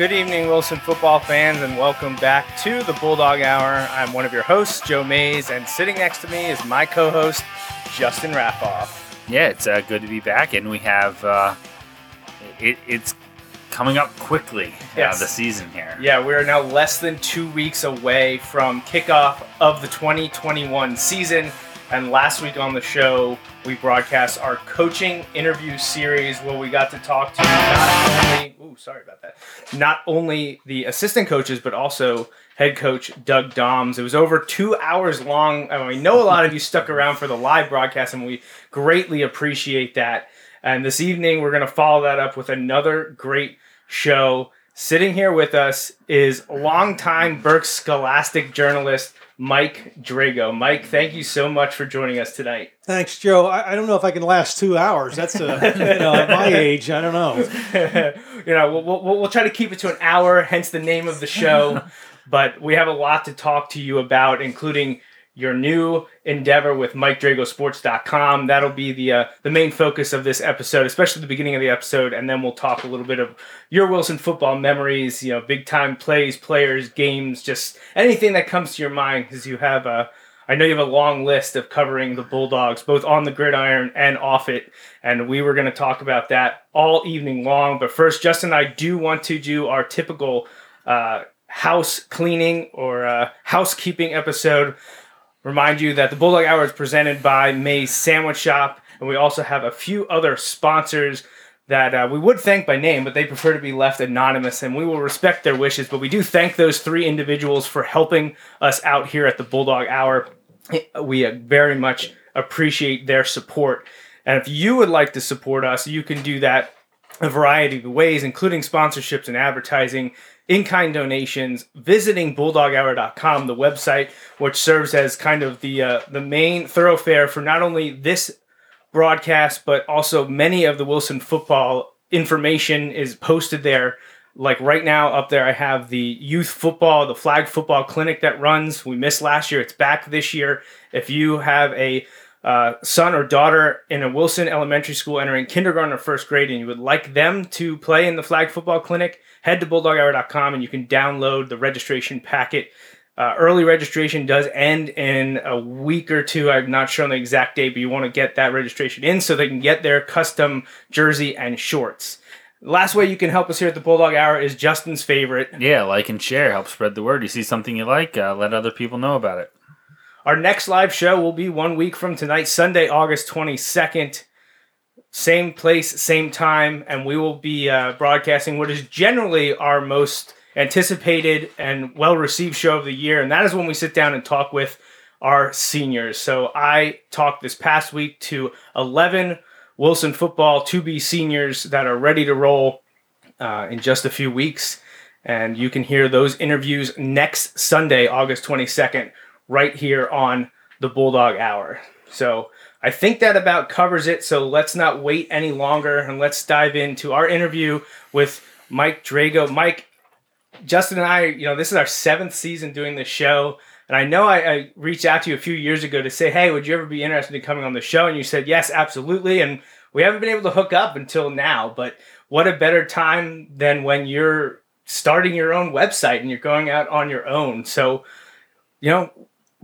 Good evening, Wilson football fans, and welcome back to the Bulldog Hour. I'm one of your hosts, Joe Mays, and sitting next to me is my co host, Justin Raffoff. Yeah, it's uh, good to be back, and we have uh, it, it's coming up quickly, uh, the season here. Yeah, we are now less than two weeks away from kickoff of the 2021 season. And last week on the show, we broadcast our coaching interview series where we got to talk to not only, ooh, sorry about that, not only the assistant coaches, but also head coach Doug Doms. It was over two hours long. And we know a lot of you stuck around for the live broadcast, and we greatly appreciate that. And this evening, we're going to follow that up with another great show. Sitting here with us is longtime Berks Scholastic journalist Mike Drago. Mike, thank you so much for joining us tonight. Thanks, Joe. I, I don't know if I can last two hours. That's uh, you know, at my age, I don't know. you know, we'll, we'll, we'll try to keep it to an hour, hence the name of the show. but we have a lot to talk to you about, including your new endeavor with MikeDragoSports.com. That'll be the uh, the main focus of this episode, especially the beginning of the episode, and then we'll talk a little bit of your Wilson football memories. You know, big time plays, players, games, just anything that comes to your mind, because you have a. I know you have a long list of covering the Bulldogs, both on the gridiron and off it, and we were going to talk about that all evening long. But first, Justin I do want to do our typical uh, house cleaning or uh, housekeeping episode. Remind you that the Bulldog Hour is presented by May's Sandwich Shop, and we also have a few other sponsors that uh, we would thank by name, but they prefer to be left anonymous, and we will respect their wishes. But we do thank those three individuals for helping us out here at the Bulldog Hour. We uh, very much appreciate their support. And if you would like to support us, you can do that a variety of ways, including sponsorships and advertising, in kind donations, visiting bulldoghour.com, the website, which serves as kind of the uh, the main thoroughfare for not only this broadcast, but also many of the Wilson football information is posted there. Like right now, up there, I have the youth football, the flag football clinic that runs. We missed last year, it's back this year. If you have a uh, son or daughter in a Wilson elementary school entering kindergarten or first grade and you would like them to play in the flag football clinic, head to bulldoghour.com and you can download the registration packet. Uh, early registration does end in a week or two. I'm not sure on the exact date, but you want to get that registration in so they can get their custom jersey and shorts. Last way you can help us here at the Bulldog Hour is Justin's favorite. Yeah, like and share, help spread the word. You see something you like, uh, let other people know about it. Our next live show will be one week from tonight, Sunday, August 22nd. Same place, same time, and we will be uh, broadcasting what is generally our most anticipated and well received show of the year. And that is when we sit down and talk with our seniors. So I talked this past week to 11 Wilson football 2B seniors that are ready to roll uh, in just a few weeks. And you can hear those interviews next Sunday, August 22nd, right here on the Bulldog Hour. So I think that about covers it. So let's not wait any longer and let's dive into our interview with Mike Drago. Mike, Justin and I, you know, this is our seventh season doing this show. And I know I, I reached out to you a few years ago to say, hey, would you ever be interested in coming on the show? And you said, yes, absolutely. And we haven't been able to hook up until now. But what a better time than when you're starting your own website and you're going out on your own. So, you know,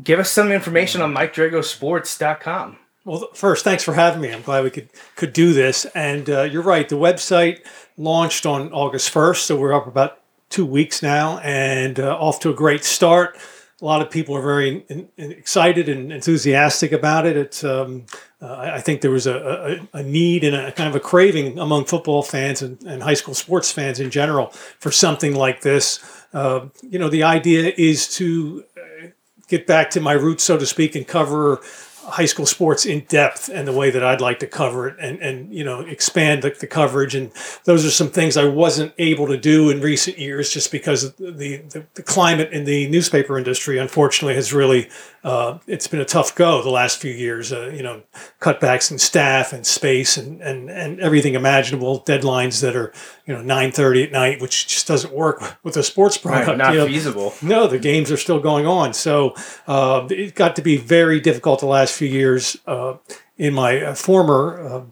give us some information on MikeDragoSports.com. Well, first, thanks for having me. I'm glad we could could do this. And uh, you're right. The website launched on August 1st, so we're up about two weeks now, and uh, off to a great start. A lot of people are very in, in- excited and enthusiastic about it. It's um, uh, I think there was a, a, a need and a kind of a craving among football fans and, and high school sports fans in general for something like this. Uh, you know, the idea is to get back to my roots, so to speak, and cover high school sports in depth and the way that I'd like to cover it and, and you know expand the, the coverage and those are some things I wasn't able to do in recent years just because the the, the climate in the newspaper industry unfortunately has really uh, it's been a tough go the last few years uh, you know cutbacks in staff and space and, and, and everything imaginable deadlines that are you know 9.30 at night which just doesn't work with a sports product Right, not you know. feasible. No, the games are still going on. So uh, it got to be very difficult the last few years uh, in my uh, former uh,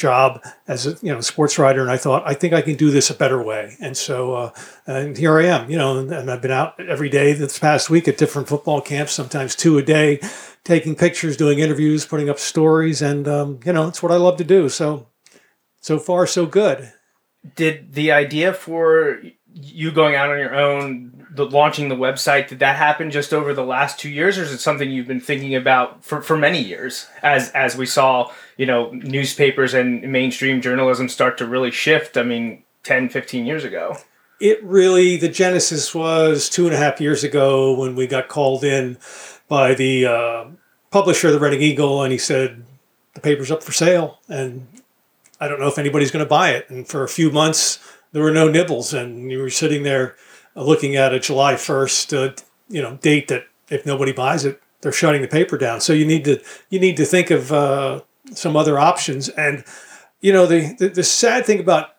job as a you know sports writer, and I thought I think I can do this a better way. And so uh, and here I am, you know, and, and I've been out every day this past week at different football camps, sometimes two a day, taking pictures, doing interviews, putting up stories, and um, you know it's what I love to do. So so far so good. Did the idea for you going out on your own, the launching the website, did that happen just over the last two years, or is it something you've been thinking about for, for many years? As as we saw, you know, newspapers and mainstream journalism start to really shift. I mean, 10, 15 years ago. it really the genesis was two and a half years ago when we got called in by the uh, publisher of the Reading Eagle, and he said the paper's up for sale, and I don't know if anybody's going to buy it. And for a few months, there were no nibbles, and you were sitting there uh, looking at a July first, uh, you know, date that if nobody buys it, they're shutting the paper down. So you need to you need to think of uh, some other options. And you know, the, the the sad thing about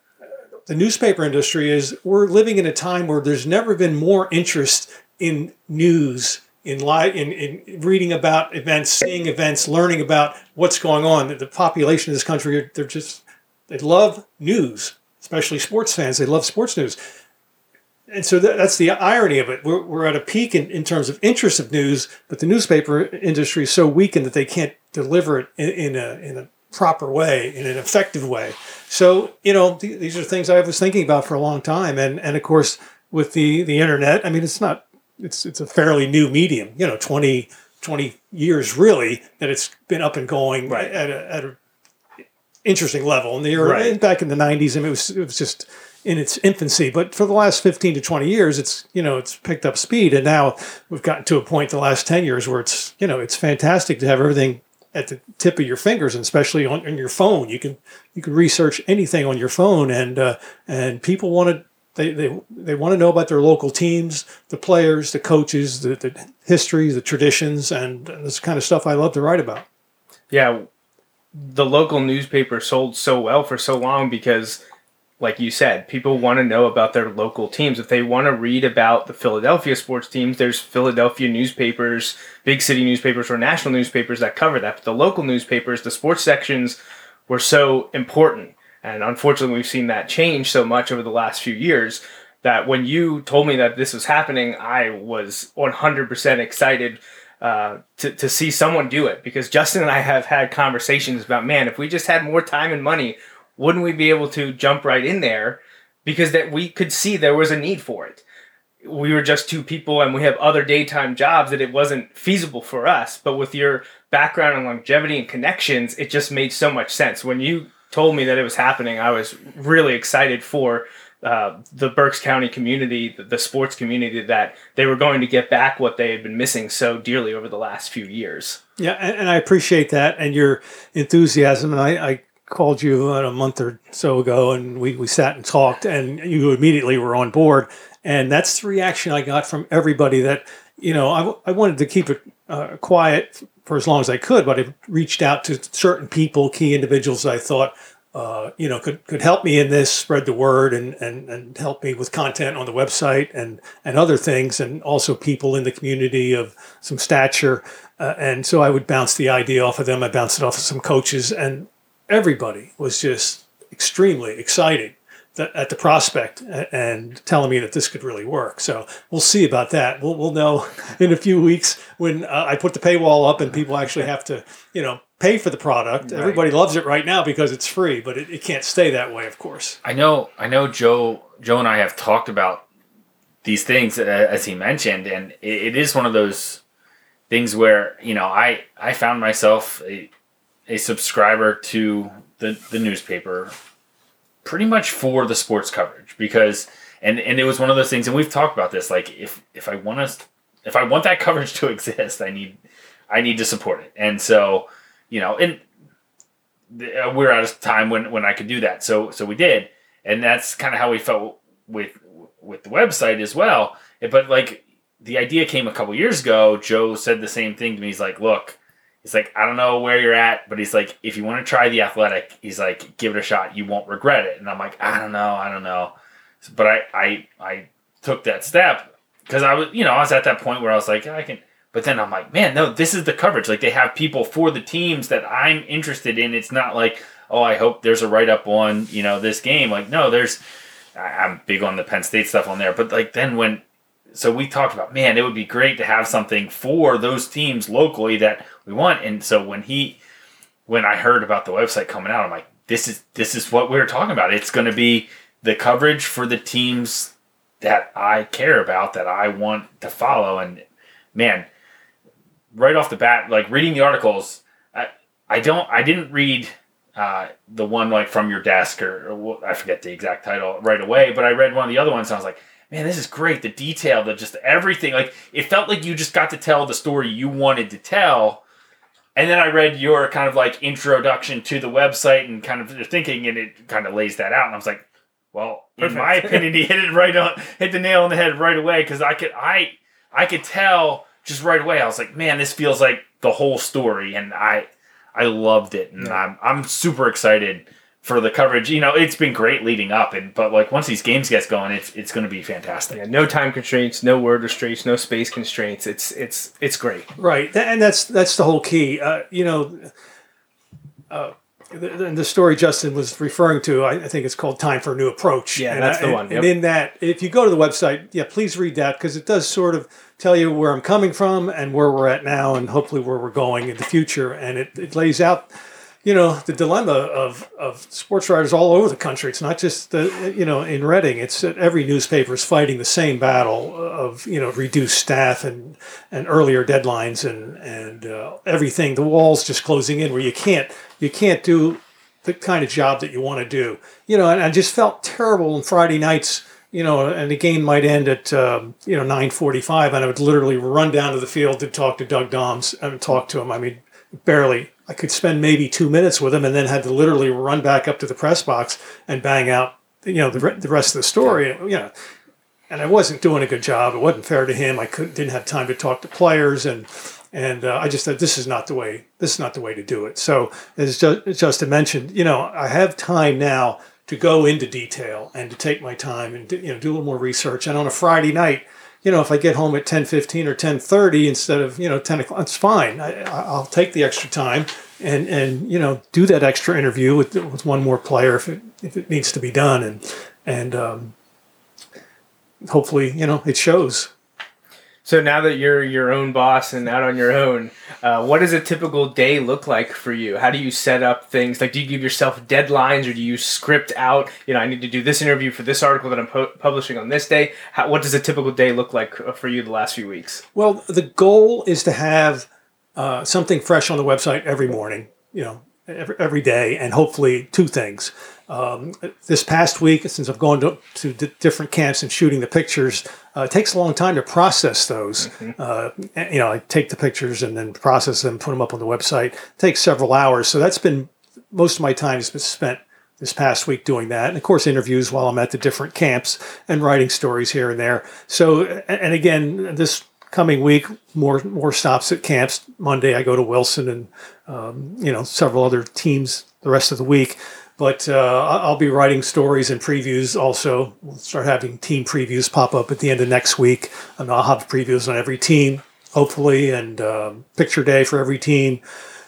the newspaper industry is we're living in a time where there's never been more interest in news in li- in, in reading about events seeing events learning about what's going on the population of this country they're just they love news especially sports fans they love sports news. And so that, that's the irony of it. We're, we're at a peak in, in terms of interest of news but the newspaper industry is so weakened that they can't deliver it in, in a in a proper way in an effective way. So you know th- these are things I was thinking about for a long time, and and of course with the the internet, I mean it's not it's it's a fairly new medium, you know, 20, 20 years really that it's been up and going Right. at a, at a interesting level. And the Right. back in the nineties, I mean it was it was just in its infancy, but for the last fifteen to twenty years, it's you know it's picked up speed, and now we've gotten to a point the last ten years where it's you know it's fantastic to have everything at the tip of your fingers, and especially on, on your phone. You can you can research anything on your phone, and uh, and people want to they they, they want to know about their local teams, the players, the coaches, the, the history, the traditions, and, and this kind of stuff I love to write about. Yeah, the local newspaper sold so well for so long because, like you said, people want to know about their local teams. If they want to read about the Philadelphia sports teams, there's Philadelphia newspapers, big city newspapers, or national newspapers that cover that. But the local newspapers, the sports sections, were so important. And unfortunately, we've seen that change so much over the last few years that when you told me that this was happening, I was 100% excited uh, to, to see someone do it because Justin and I have had conversations about, man, if we just had more time and money, wouldn't we be able to jump right in there? Because that we could see there was a need for it. We were just two people and we have other daytime jobs that it wasn't feasible for us. But with your background and longevity and connections, it just made so much sense. When you told me that it was happening, I was really excited for uh, the Berks County community, the, the sports community, that they were going to get back what they had been missing so dearly over the last few years. Yeah, and, and I appreciate that and your enthusiasm. And I, I called you a month or so ago, and we, we sat and talked, and you immediately were on board. And that's the reaction I got from everybody. That you know, I wanted to keep it uh, quiet for as long as I could, but I reached out to certain people, key individuals I thought. Uh, you know, could, could help me in this, spread the word, and, and, and help me with content on the website and, and other things, and also people in the community of some stature. Uh, and so I would bounce the idea off of them. I bounced it off of some coaches, and everybody was just extremely excited that, at the prospect and telling me that this could really work. So we'll see about that. We'll, we'll know in a few weeks when uh, I put the paywall up and people actually have to, you know, pay for the product. Everybody loves it right now because it's free, but it, it can't stay that way, of course. I know, I know. Joe, Joe and I have talked about these things uh, as he mentioned, and it, it is one of those things where you know I I found myself a, a subscriber to the the newspaper pretty much for the sports coverage because and and it was one of those things, and we've talked about this. Like if if I want to if I want that coverage to exist, I need I need to support it. And so, you know, and uh, we're out of time when when I could do that. So so we did, and that's kind of how we felt with with the website as well. But like the idea came a couple years ago. Joe said the same thing to me. He's like, "Look, he's like, I don't know where you're at, but he's like, if you want to try the athletic, he's like, give it a shot. You won't regret it." And I'm like, I don't know, I don't know, but I I I took that step because I was you know I was at that point where I was like, I can. But then I'm like, man, no, this is the coverage. Like they have people for the teams that I'm interested in. It's not like, oh, I hope there's a write up on you know this game. Like no, there's. I'm big on the Penn State stuff on there, but like then when so we talked about man it would be great to have something for those teams locally that we want and so when he when i heard about the website coming out i'm like this is this is what we were talking about it's going to be the coverage for the teams that i care about that i want to follow and man right off the bat like reading the articles i i don't i didn't read uh, the one like from your desk or, or i forget the exact title right away but i read one of the other ones and i was like man, this is great. The detail, the just everything. Like it felt like you just got to tell the story you wanted to tell. And then I read your kind of like introduction to the website and kind of your thinking, and it kind of lays that out. And I was like, well, in my opinion, he hit it right on, hit the nail on the head right away because I could, I, I could tell just right away. I was like, man, this feels like the whole story, and I, I loved it, and I'm, I'm super excited for the coverage. You know, it's been great leading up, and but like once these games gets going, it's it's going to be fantastic. Yeah, no time constraints, no word restraints, no space constraints. It's it's it's great. Right, and that's that's the whole key. Uh, you know, uh, the, the- the story Justin was referring to, I, I think it's called "Time for a New Approach." Yeah, and that's I- the and- one, And in that, if you go to the website, yeah, please read that because it does sort of tell you where I'm coming from and where we're at now, and hopefully where we're going in the future. And it, it lays out, you know, the dilemma of of sports writers all over the country. It's not just the you know in Reading. It's every newspaper is fighting the same battle of you know reduced staff and and earlier deadlines and and uh, everything. The walls just closing in where you can't you can't do the kind of job that you want to do. You know, and I just felt terrible on Friday nights. You know, and the game might end at um, you know nine forty-five, and I would literally run down to the field to talk to Doug Doms and talk to him. I mean, barely. I could spend maybe two minutes with him, and then had to literally run back up to the press box and bang out you know the, the rest of the story. You know, and I wasn't doing a good job. It wasn't fair to him. I couldn't didn't have time to talk to players, and and uh, I just thought this is not the way. This is not the way to do it. So as Justin mentioned, you know, I have time now to go into detail and to take my time and you know do a little more research. And on a Friday night, you know, if I get home at ten fifteen or ten thirty instead of you know ten o'clock, it's fine. I- I'll take the extra time and and you know do that extra interview with with one more player if it if it needs to be done and and um, hopefully you know it shows. So now that you're your own boss and out on your own, uh, what does a typical day look like for you? How do you set up things? Like, do you give yourself deadlines, or do you script out? You know, I need to do this interview for this article that I'm pu- publishing on this day. How, what does a typical day look like uh, for you the last few weeks? Well, the goal is to have uh, something fresh on the website every morning, you know, every, every day, and hopefully two things. Um, this past week, since I've gone to, to di- different camps and shooting the pictures, uh, it takes a long time to process those. Uh, and, you know, I take the pictures and then process them, put them up on the website. It takes several hours. So that's been most of my time has been spent this past week doing that. And of course, interviews while I'm at the different camps and writing stories here and there. So, and again, this coming week, more more stops at camps. Monday, I go to Wilson and um, you know several other teams the rest of the week. But uh, I'll be writing stories and previews also. We'll start having team previews pop up at the end of next week, and I'll have previews on every team, hopefully, and um, picture day for every team,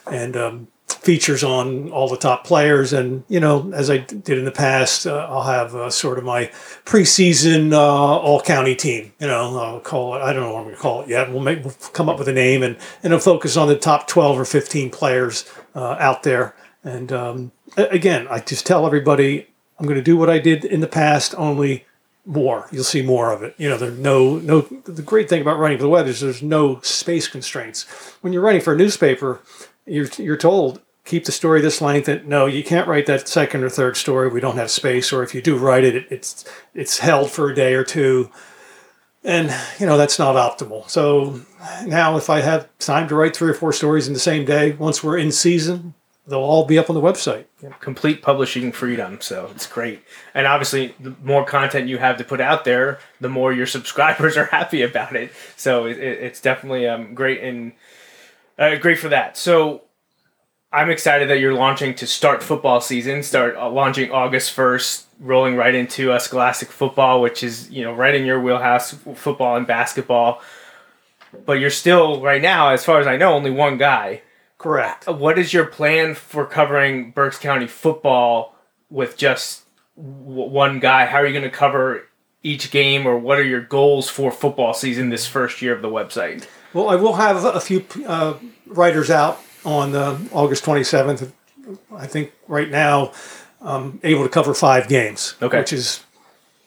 and um, features on all the top players. And you know, as I did in the past, uh, I'll have uh, sort of my preseason uh, all county team. You know, I'll call it. I don't know what I'm going to call it yet. We'll make we'll come up with a name and and it'll focus on the top twelve or fifteen players uh, out there. And um, again, I just tell everybody I'm going to do what I did in the past, only more. You'll see more of it. You know, there's no no. The great thing about writing for the web is there's no space constraints. When you're writing for a newspaper, you're you're told keep the story this length. And no, you can't write that second or third story. We don't have space. Or if you do write it, it it's it's held for a day or two. and you know that's not optimal. So now, if I have time to write three or four stories in the same day, once we're in season, they'll all be up on the website. complete publishing freedom. So it's great. And obviously, the more content you have to put out there, the more your subscribers are happy about it. So it- it's definitely um, great and uh, great for that. So I'm excited that you're launching to start football season. Start uh, launching August first, rolling right into uh, Scholastic football, which is you know right in your wheelhouse, football and basketball. But you're still right now, as far as I know, only one guy. Correct. What is your plan for covering Berks County football with just w- one guy? How are you going to cover each game, or what are your goals for football season this first year of the website? Well, I will have a few uh, writers out on uh, August 27th. I think right now I'm able to cover five games, Okay. which is,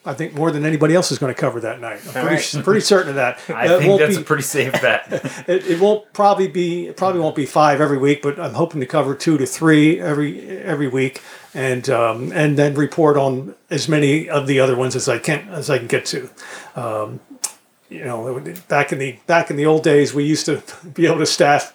I think, more than anybody else is going to cover that night. I'm pretty, right. pretty certain of that. I Uh, think that's be- a pretty safe bet. it, it won't probably be it probably won't be five every week, but I'm hoping to cover two to three every every week, and um, and then report on as many of the other ones as I can as I can get to. Um, you know, back in the back in the old days, we used to be able to staff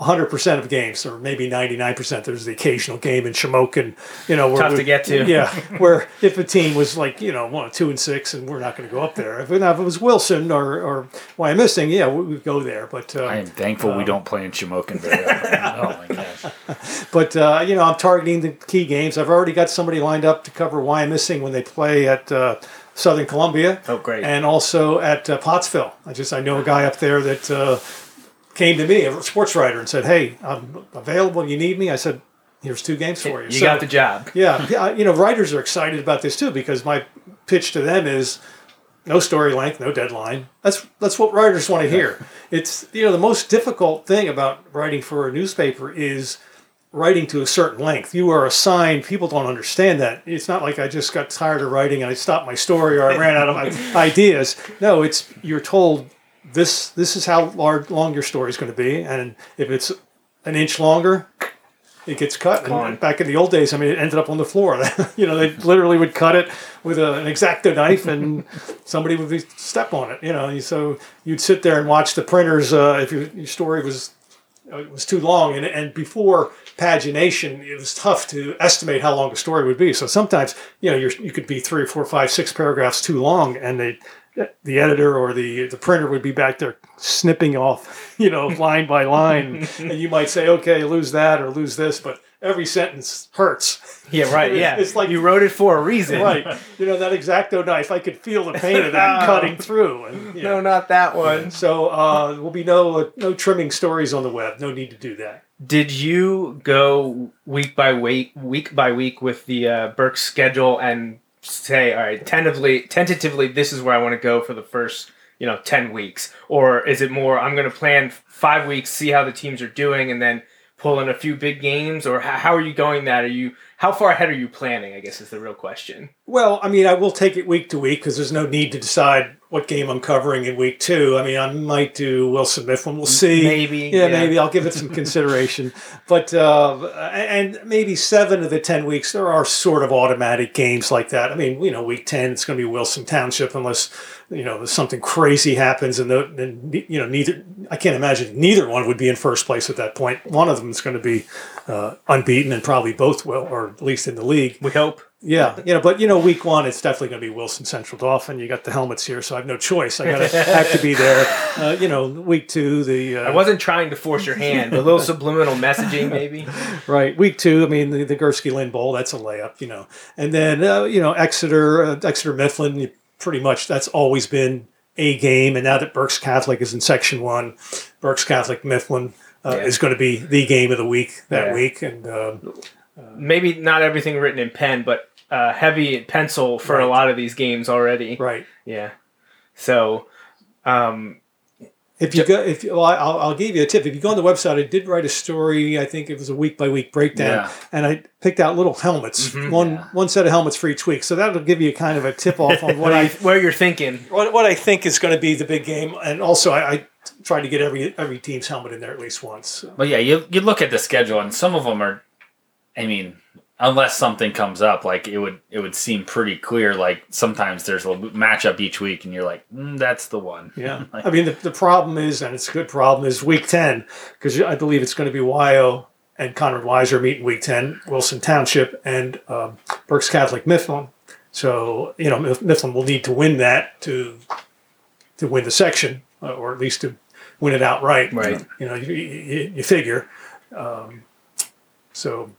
100% of games, or maybe 99%. There's the occasional game in Shamokin, you know, where Tough we- to get to. Yeah, where if a team was like, you know, one, two and six, and we're not going to go up there. If, now, if it was Wilson or, or Wyomissing, yeah, we would go there. But uh, I am thankful we don't play in Shamokin very often. Oh my gosh. But uh, you know, I'm targeting the key games. I've already got somebody lined up to cover Wyomissing when they play at uh, Southern Columbia. Oh, great. And also at uh, Pottsville. I just I know a guy up there that uh, came to me, a sports writer, and said, "Hey, I'm available. You need me?" I said, "Here's two games for you." You So- got the job. yeah, you know, writers are excited about this too because my pitch to them is no story length, no deadline. That's that's what writers want to hear. It's you know the most difficult thing about writing for a newspaper is writing to a certain length. You are assigned. People don't understand that. It's not like I just got tired of writing and I stopped my story or I ran out of my ideas. No, it's you're told this this is how large long your story is going to be, and if it's an inch longer, it gets cut. And Gone. back in the old days, I mean, it ended up on the floor. you know, they literally would cut it with a, an exacto knife, and somebody would be step on it. You know, so you'd sit there and watch the printers. Uh, if your, your story was uh, it was too long, and and before pagination, it was tough to estimate how long a story would be. So sometimes, you know, you're, you could be three or four, five, six paragraphs too long, and they. The editor or the the printer would be back there snipping off, you know, line by line, and you might say, "Okay, lose that or lose this," but every sentence hurts. Yeah, right. Yeah, It's like- you wrote it for a reason. Right. You know, that exacto knife, I could feel the pain of that Oh. cutting through. And, yeah. No, not that one. So uh, there will be no no trimming stories on the web. No need to do that. Did you go week by week, week by week with the uh, Berks schedule and say, all right, tentatively, tentatively, this is where I want to go for the first, you know, ten weeks, or is it more? I'm going to plan five weeks, see how the teams are doing, and then pull in a few big games, or how, how are you going? That are you? How far ahead are you planning? I guess is the real question. Well, I mean, I will take it week to week because there's no need to decide what game I'm covering in week two. I mean, I might do Wilson Mifflin. We'll see. Maybe, Yeah, yeah. maybe I'll give it some consideration. But uh, and maybe seven of the ten weeks there are sort of automatic games like that. I mean, you know, week ten it's going to be Wilson Township unless you know something crazy happens and the and you know neither I can't imagine neither one would be in first place at that point. One of them is going to be uh, unbeaten and probably both will, or at least in the league. We hope. Yeah, you know, but you know, week one it's definitely going to be Wilson Central Dauphin. You got the helmets here, so I have no choice. I got to have to be there. Uh, you know, week two the uh, I wasn't trying to force your hand. A little subliminal messaging, maybe. right week two. I mean, the, the Gursky Lynn Bowl that's a layup, you know, and then uh, you know Exeter, uh, Exeter Mifflin. Pretty much that's always been a game, and now that Berks Catholic is in Section One, Berks Catholic Mifflin. Uh, Yeah. Is going to be the game of the week that Yeah. week, and um, maybe not everything written in pen, but uh, heavy pencil for a lot of these games already. right. Yeah. So, um, If you go, if you, well, I'll, I'll give you a tip. If you go on the website, I did write a story. I think it was a week by week breakdown, Yeah. and I picked out little helmets, one Yeah. one set of helmets for each week. So that'll give you kind of a tip off on what what, I you, where you're thinking. what, what I think is going to be the big game. And also, I, I tried to get every every team's helmet in there at least once. But yeah, you you look at the schedule, and some of them are, I mean, unless something comes up, like it would it would seem pretty clear. Like sometimes there's a matchup each week, and you're like, mm, that's the one. Yeah. Like- I mean, the, the problem is, and it's a good problem, is week 10, because I believe it's going to be Wyo and Conrad Weiser meet in week 10, Wilson Township, and um, Berks Catholic Mifflin. So, you know, Mifflin will need to win that to to win the section, uh, or at least to win it outright. Right. You know, you, you, you figure. Um, so,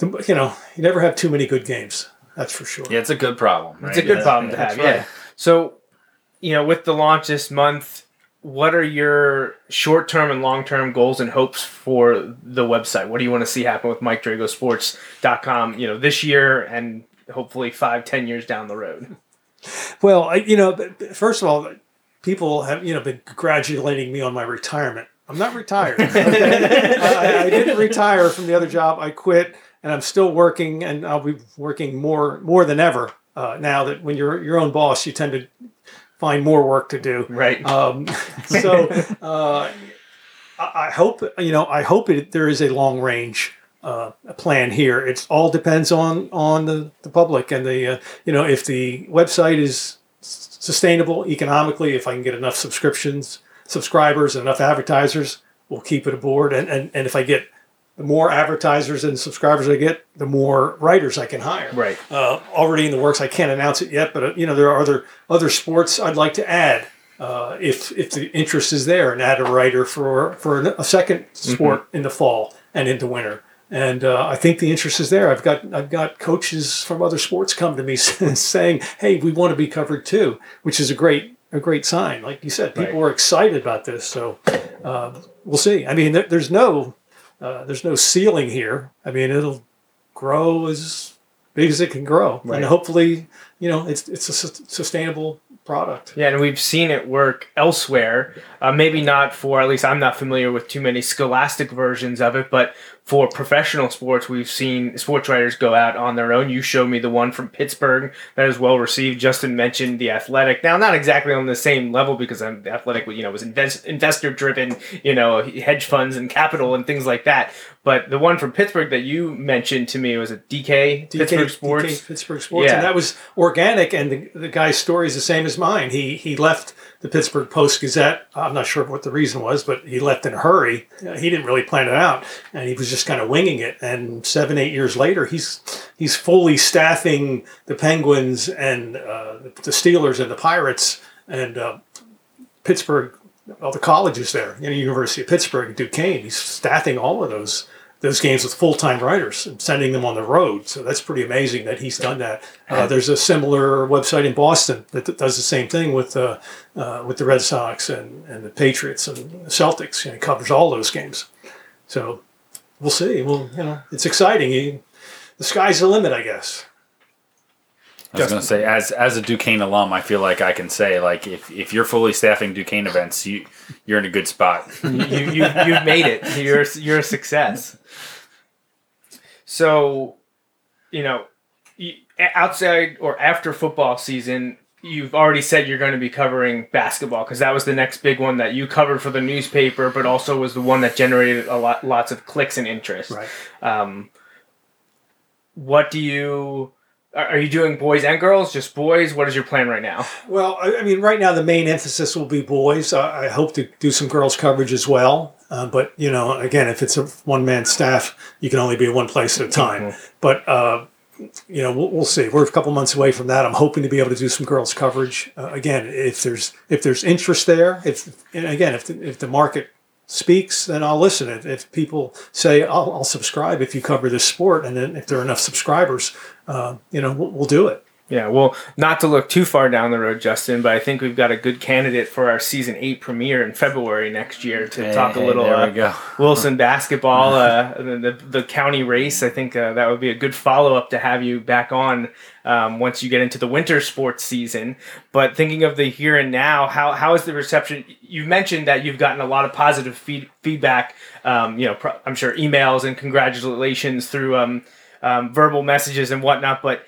you know, you never have too many good games. That's for sure. Yeah, it's a good problem. It's a good Yeah, problem to have. right. Yeah. So, you know, with the launch this month, what are your short-term and long-term goals and hopes for the website? What do you want to see happen with MikeDragosports.com? You know, this year and hopefully five, ten years down the road. Well, I, you know, but- but first of all, people have you know been congratulating me on my retirement. I'm not retired. okay? I, I didn't retire from the other job. I quit, and I'm still working, and I'll be working more more than ever uh, now that when you're your own boss, you tend to find more work to do. Right. Um, so uh, I, hope you know. I hope it, there is a long range uh, plan here. It all depends on on the, the public and the uh, you know if the website is sustainable economically. If I can get enough subscriptions, subscribers, and enough advertisers, we'll keep it aboard. And and, and if I get the more advertisers and subscribers I get, the more writers I can hire right. uh, already in the works. I can't announce it yet, but uh, you know there are other other sports I'd like to add uh, if if the interest is there, and add a writer for for a second sport in the fall and into winter. And uh, I think the interest is there. I've got I've got coaches from other sports come to me saying, "Hey, we want to be covered too," which is a great a great sign. Like you said, people Right. are excited about this. So uh, we'll see. I mean, there, there's no uh, there's no ceiling here. I mean, it'll grow as big as it can grow, Right. and hopefully, you know, it's it's a sus- sustainable product. Yeah, and we've seen it work elsewhere. Uh, maybe not for, at least I'm not familiar with too many scholastic versions of it, but for professional sports, we've seen sports writers go out on their own. You showed me the one from Pittsburgh that is well received. Justin mentioned the Athletic. Now, not exactly on the same level because I'm the Athletic, you know, was invest, investor driven, you know, hedge funds and capital and things like that. But the one from Pittsburgh that you mentioned to me was a DK, Pittsburgh Sports. DK Pittsburgh Sports, Yeah. and that was organic. And the, the guy's story is the same as mine. He he left the Pittsburgh Post Gazette. I'm not sure what the reason was, but he left in a hurry. Uh, He didn't really plan it out, and he was just kind of winging it. And seven, eight years later, he's he's fully staffing the Penguins and uh, the Steelers and the Pirates and uh, Pittsburgh. All the colleges there, you know, University of Pittsburgh, Duquesne. He's staffing all of those those games with full time writers and sending them on the road. So that's pretty amazing that he's done that. Uh, there's a similar website in Boston that that does the same thing with uh, uh, with the Red Sox and, and the Patriots and the Celtics. You know, it covers all those games. So we'll see. Well, you know, it's exciting. You, the sky's the limit, I guess. I was going to say, as as a Duquesne alum, I feel like I can say, like, if, if you're fully staffing Duquesne events, you you're in a good spot. you, you you've made it. You're you're a success. So, you know, outside or after football season, you've already said you're going to be covering basketball because that was the next big one that you covered for the newspaper, but also was the one that generated a lot lots of clicks and interest. Right. Um, what do you? Are you doing boys and girls? Just boys? What is your plan right now? Well, I, mean, right now the main emphasis will be boys. I, hope to do some girls coverage as well. Uh, but you know, again, if it's a one man staff, you can only be one place at a time. But uh, you know, we'll, we'll see. We're a couple months away from that. I'm hoping to be able to do some girls coverage uh, again. If there's if there's interest there, if and again, if the, if the market speaks, then I'll listen. If, if people say I'll, I'll subscribe if you cover this sport, and then if there are enough subscribers, uh, you know, we'll, we'll do it. Yeah, well, not to look too far down the road, Justin, but I think we've got a good candidate for our season eight premiere in February next year to Hey, talk a hey, little uh. Wilson basketball, uh, the, the the county race. I think uh, that would be a good follow up to have you back on um, once you get into the winter sports season. But thinking of the here and now, how how is the reception? You mentioned that you've gotten a lot of positive feed, feedback. Um, you know, pro- I'm sure emails and congratulations through um, um, verbal messages and whatnot, but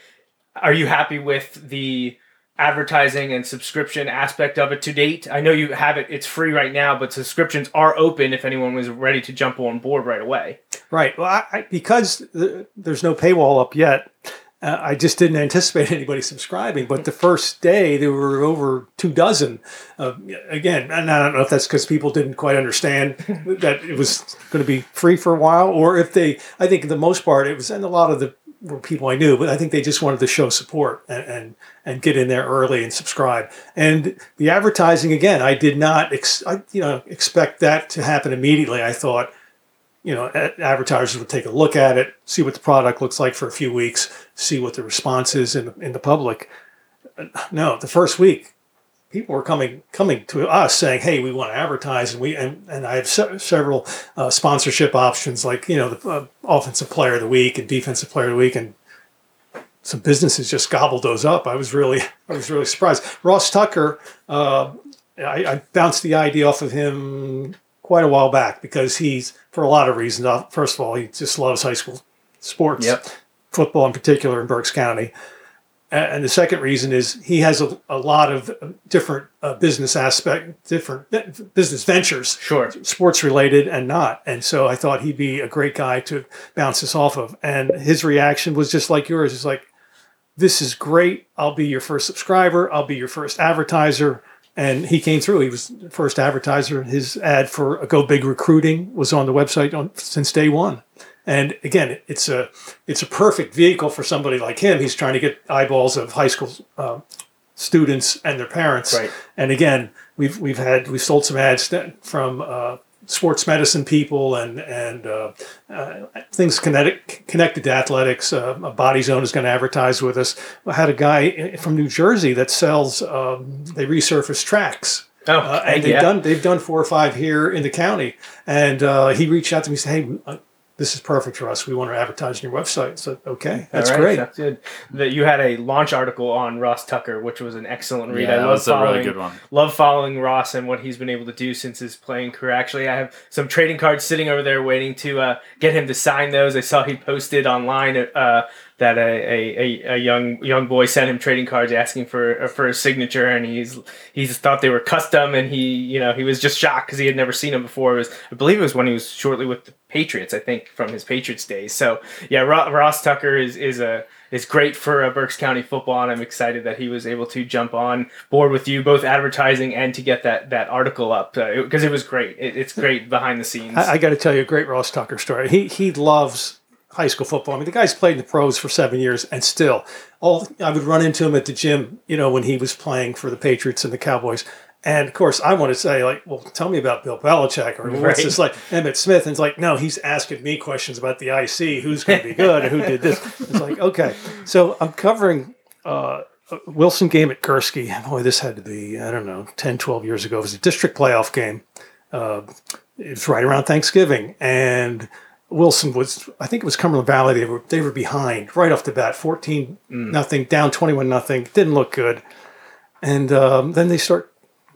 are you happy with the advertising and subscription aspect of it to date? I know you have it; it's free right now, but subscriptions are open if anyone was ready to jump on board right away. Right. Well, I, because the, there's no paywall up yet, uh, I just didn't anticipate anybody subscribing. But the first day, there were over two dozen. Uh, again, and I don't know if that's because people didn't quite understand that it was going to be free for a while, or if they. I think the most part, it was, and a lot of the were people I knew, but I think they just wanted to show support and, and, and get in there early and subscribe. And the advertising again, I did not ex- I, you know expect that to happen immediately. I thought you know advertisers would take a look at it, see what the product looks like for a few weeks, see what the response is in in the public. No, the first week people were coming coming to us saying, "Hey, we want to advertise," and we and, and I have se- several uh, sponsorship options, like you know the uh, offensive player of the week and defensive player of the week, and some businesses just gobbled those up. I was really I was really surprised. Ross Tucker, uh, I, I bounced the idea off of him quite a while back because he's for a lot of reasons. First of all, he just loves high school sports, Yep. football in particular in Berks County. And the second reason is he has a, a lot of different uh, business aspect, different business ventures, Sure. sports related and not. And so I thought he'd be a great guy to bounce this off of. And his reaction was just like yours. It's like, this is great. I'll be your first subscriber. I'll be your first advertiser. And he came through. He was the first advertiser. His ad for a Go Big Recruiting was on the website on, since day one. And again, it's a it's a perfect vehicle for somebody like him. He's trying to get eyeballs of high school uh, students and their parents. Right. And again, we've we've had we've sold some ads from uh, sports medicine people and and uh, uh, things connected connected to athletics. Uh, a Body Zone is going to advertise with us. I had a guy from New Jersey that sells. Um, they resurface tracks. Oh, Uh, and they've yeah. done they've done four or five here in the county. And uh, he reached out to me and said, "Hey, uh, this is perfect for us. We want to advertise on your website." So okay, that's All right, great. That's good. That you had a launch article on Ross Tucker, which was an excellent read. Yeah, I that love was a really good one. Love following Ross and what he's been able to do since his playing career. Actually, I have some trading cards sitting over there waiting to uh, get him to sign those. I saw he posted online uh, that a, a, a, a young young boy sent him trading cards asking for uh, for his signature, and he's he's thought they were custom, and he you know he was just shocked because he had never seen them before. It was I believe it was when he was shortly with the Patriots, I think, from his Patriots days. So yeah, Ro- Ross Tucker is is a is great for uh, Berks County football, and I'm excited that he was able to jump on board with you, both advertising and to get that that article up because it, was great. It, it's great behind the scenes. I, I got to tell you a great Ross Tucker story. He he loves high school football. I mean, the guy's played in the pros for seven years, and still, all I would run into him at the gym. You know, when he was playing for the Patriots and the Cowboys. And of course, I want to say like, well, tell me about Bill Belichick or what's Right. this like Emmitt Smith? And it's like, no, he's asking me questions about the IC, who's going to be good and who did this. It's like, okay, so I'm covering uh, a Wilson game at Gursky. Boy, this had to be I don't know 10, 12 years ago. It was a district playoff game it was right around Thanksgiving, and Wilson was I think it was Cumberland Valley. They were they were behind right off the bat, fourteen nothing, down twenty one nothing. Didn't look good, and um, then they start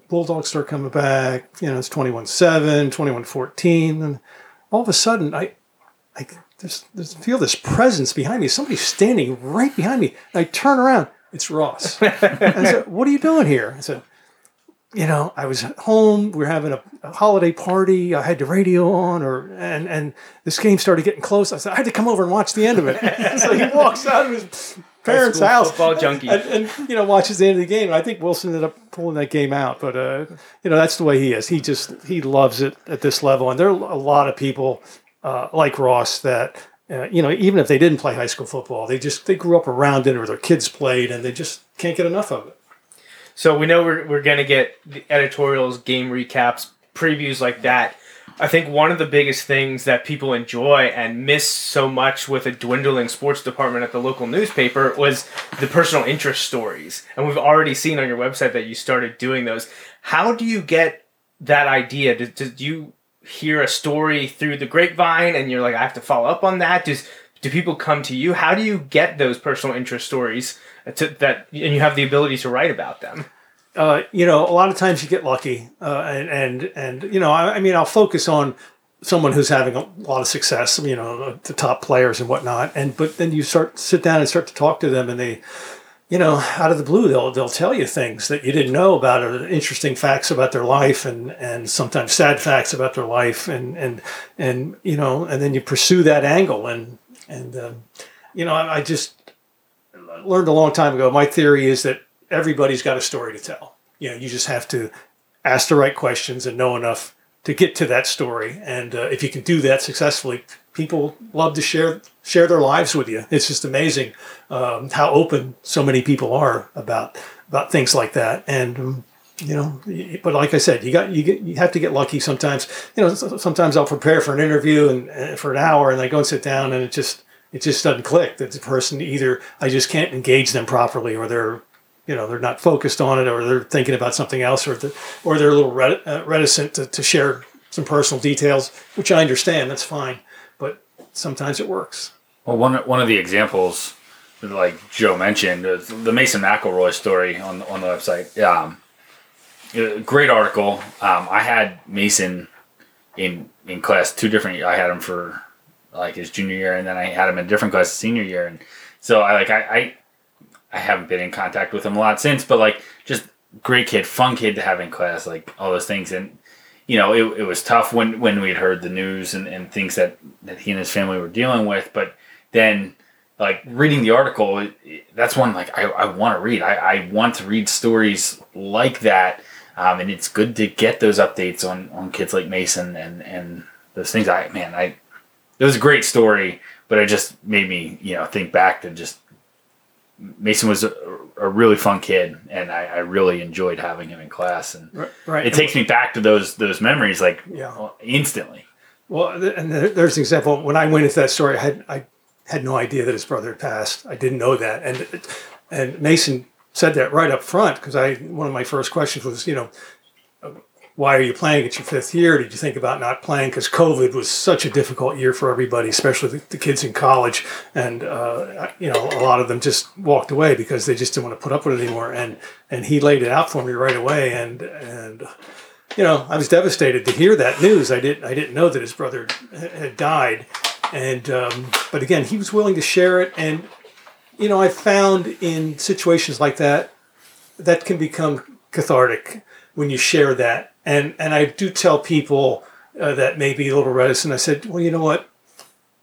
Bulldogs start coming back. You know, it's 21-7, 21-14, and all of a sudden I I just, just feel this presence behind me. Somebody's standing right behind me. I turn around. It's Ross. I said, "What are you doing here?" I said, you know, I was at home. We were having a, a holiday party. I had the radio on, or and and this game started getting close. I said I had to come over and watch the end of it. so he walks out of his parents' house, football junkie. and, and you know watches the end of the game. I think Wilson ended up pulling that game out, but uh, you know that's the way he is. He just he loves it at this level, and there are a lot of people uh, like Ross that. Uh, you know, even if they didn't play high school football, they just they grew up around it, or their kids played, and they just can't get enough of it. So we know we're, we're going to get the editorials, game recaps, previews like that. I think one of the biggest things that people enjoy and miss so much with a dwindling sports department at the local newspaper was the personal interest stories. And we've already seen on your website that you started doing those. How do you get that idea? Did, did you hear a story through the grapevine and you're like, I have to follow up on that? Does do people come to you? How do you get those personal interest stories to, that and you have the ability to write about them? uh, you know, a lot of times you get lucky, uh, and and and you know, I, I mean, I'll focus on someone who's having a lot of success, you know, the top players and whatnot, and but then you start sit down and start to talk to them, and they you know, out of the blue, they'll they'll tell you things that you didn't know about, or interesting facts about their life, and and sometimes sad facts about their life, and and and you know, and then you pursue that angle, and and um, you know, I, I just learned a long time ago. My theory is that everybody's got a story to tell. You know, you just have to ask the right questions and know enough to get to that story. And uh, if you can do that successfully, people love to share share their lives with you. It's just amazing um, how open so many people are about about things like that. And um, you know, but like I said, you got you get you have to get lucky sometimes. You know, sometimes I'll prepare for an interview and, and for an hour, and I go and sit down, and it just it just doesn't click. That the person either I just can't engage them properly, or they're you know they're not focused on it, or they're thinking about something else, or the, or they're a little uh, reticent to, to share some personal details, which I understand. That's fine, but sometimes it works. Well, one one of the examples, like Joe mentioned, the Mason McElroy story on on the website. Um, great article. Um, I had Mason in in class two different. I had him for like his junior year, and then I had him in a different class senior year, and so I like I, I I haven't been in contact with him a lot since, but like just great kid, fun kid to have in class, like all those things, and you know it, it was tough when when we'd heard the news and, and things that that he and his family were dealing with, but then like reading the article, that's one like I, I want to read. I, I want to read stories like that. Um, and it's good to get those updates on, on kids like Mason and, and those things. I man, I it was a great story, but it just made me, you know, think back to just Mason was a, a really fun kid, and I, I, really enjoyed having him in class. And right. it takes me back to those those memories, like yeah. instantly. Well, and there's an example. When I went into that story, I had I had no idea that his brother had passed. I didn't know that, and and Mason said that right up front because I one of my first questions was, you know, why are you playing? It's your fifth year. Did you think about not playing? Because COVID was such a difficult year for everybody, especially the, the kids in college. And, uh, you know, a lot of them just walked away because they just didn't want to put up with it anymore. And, and he laid it out for me right away. And, and, you know, I was devastated to hear that news. I didn't, I didn't know that his brother had died. And, um, but again, he was willing to share it. And, you know, I found in situations like that, that can become cathartic when you share that and and I do tell people uh, that may be a little reticent. I said, well, you know what?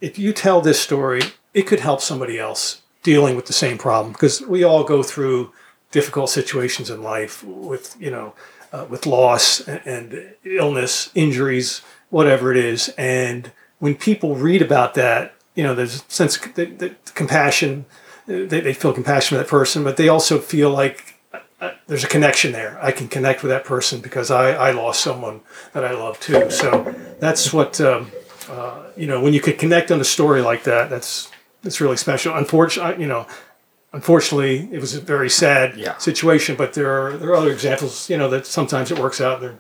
If you tell this story, it could help somebody else dealing with the same problem because we all go through difficult situations in life with you know uh, with loss and, illness, injuries, whatever it is. And when people read about that, you know, there's a sense of compassion. They, they feel compassion for that person, but they also feel like there's a connection there. I can connect with that person because I, I lost someone that I love too. So that's what um, uh, you know. When you could connect on a story like that, that's that's really special. Unfortunately, you know, unfortunately, it was a very sad yeah. situation. But there are there are other examples, you know, that sometimes it works out. They're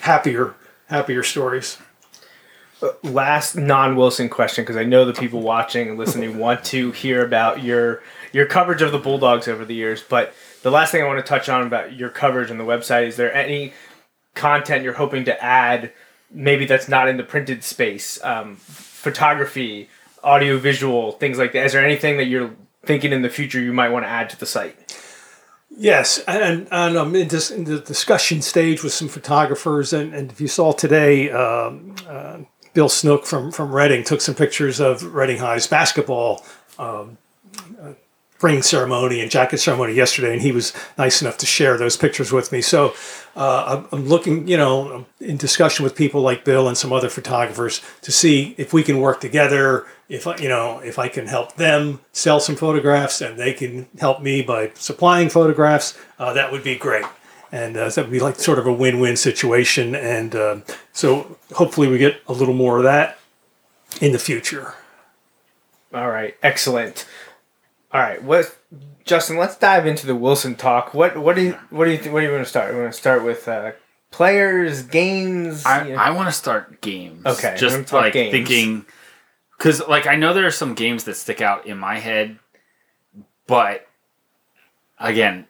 happier happier stories. Uh, last non Wilson question because I know the people watching and listening want to hear about your your coverage of the Bulldogs over the years, but the last thing I want to touch on about your coverage on the website is there any content you're hoping to add, maybe that's not in the printed space, um, photography, audio, visual, things like that? Is there anything that you're thinking in the future you might want to add to the site? Yes, and, and I'm in, this, in the discussion stage with some photographers, and, and if you saw today, um, uh, Bill Snook from from Reading took some pictures of Reading High's basketball um, ring ceremony and jacket ceremony yesterday, and he was nice enough to share those pictures with me. So uh, I'm looking, you know, in discussion with people like Bill and some other photographers to see if we can work together. If I, you know, if I can help them sell some photographs and they can help me by supplying photographs, uh, that would be great. And uh, that would be like sort of a win-win situation. And uh, so hopefully we get a little more of that in the future. All right, excellent. All right, what Justin? Let's dive into the Wilson talk. What what do you what do you th- what do you want to start? You want to start with uh, players, games? I, you know? I want to start games. Okay, just like games. thinking because like I know there are some games that stick out in my head, but again,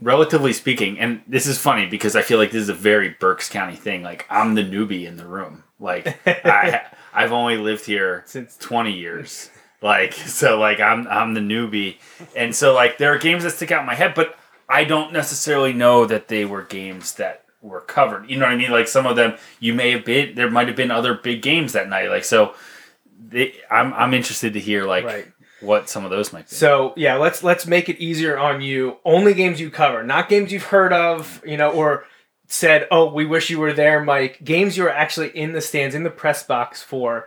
relatively speaking, and this is funny because I feel like this is a very Berks County thing. Like I'm the newbie in the room. Like I I've only lived here since twenty years. Like so, like I'm I'm the newbie, and so like there are games that stick out in my head, but I don't necessarily know that they were games that were covered. You know what I mean? Like some of them, you may have been there might have been other big games that night. Like so, they, I'm I'm interested to hear like Right. What some of those might be. So yeah, let's let's make it easier on you. Only games you cover, not games you've heard of, you know, or said, "Oh, we wish you were there, Mike." Games you were actually in the stands, in the press box for,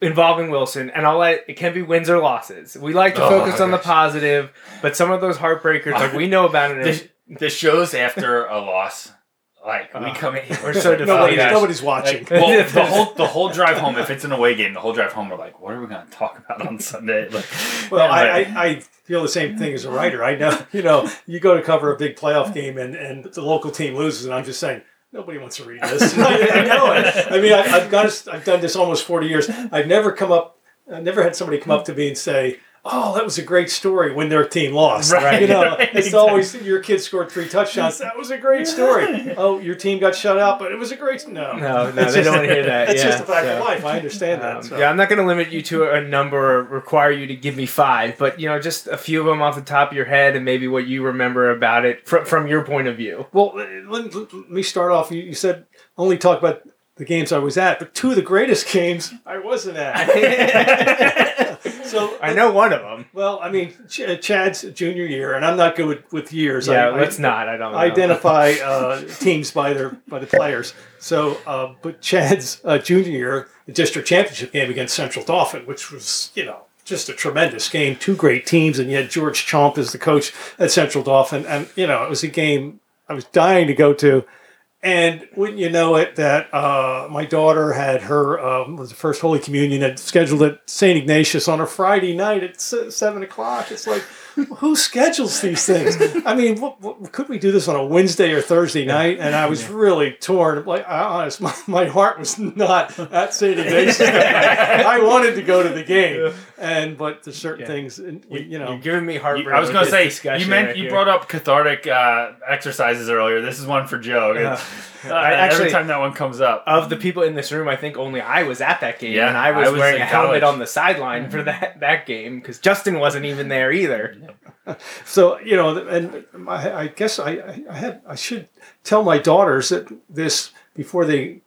involving Wilson. And I'll let it can be wins or losses. We like to Oh, focus on the positive, but some of those heartbreakers, like we know about it. the, the shows after a loss, like we Uh, come in, we're so like, Nobody's, nobody's watching. Like, well, the whole the whole drive home. If it's an away game, the whole drive home, we're like, what are we going to talk about on Sunday? Like, Well, I, I, I feel the same thing as a writer. I know, you know, you go to cover a big playoff game and, and the local team loses, and I'm just saying, nobody wants to read this. I, I know it. I mean, I, I've got, this- I've done this almost 40 years. I've never come up, I've never had somebody come up to me and say, "Oh, that was a great story" when their team lost. Right. You know, Right, it's always your kid scored three touchdowns. That was a great story. Oh, your team got shut out, but it was a great no. No, no, It's they just- don't want to hear that. That's yeah, just a fact so. of life. I understand that. Um, so. Yeah, I'm not going to limit you to a number or require you to give me five, but you know, just a few of them off the top of your head, and maybe what you remember about it from from your point of view. Well, let, let me start off. You, you said only talk about the games I was at, but two of the greatest games I wasn't at. So I know one of them. Well, I mean, Ch- Chad's junior year, and I'm not good with, with years. Yeah, I, let's I, not. I don't know. identify uh, teams by their by the players. So, uh, but Chad's uh, junior year, the district championship game against Central Dauphin, which was you know just a tremendous game. Two great teams, and yet George Chomp is the coach at Central Dauphin, and you know it was a game I was dying to go to. And wouldn't you know it, that uh, my daughter had her um, was the first Holy Communion had scheduled at St. Ignatius on a Friday night at se- seven o'clock. It's like, who schedules these things? I mean, what, what, could we do this on a Wednesday or Thursday night? And I was really torn. Like, I honest, my, my heart was not at St. Ignatius. I wanted to go to the game, and but there's certain Yeah. things, and, you know, You're giving me heartburn. I was going to say discussion you meant right you here. brought up cathartic uh, exercises earlier. This is one for Joe. Yeah. Uh, I every time that one comes up, of the people in this room, I think only I was at that game, Yeah, and I was, I was wearing in a helmet on the sideline for that that game because Justin wasn't even there either. So you know, and I, I guess I, I- I have I should tell my daughters that this before they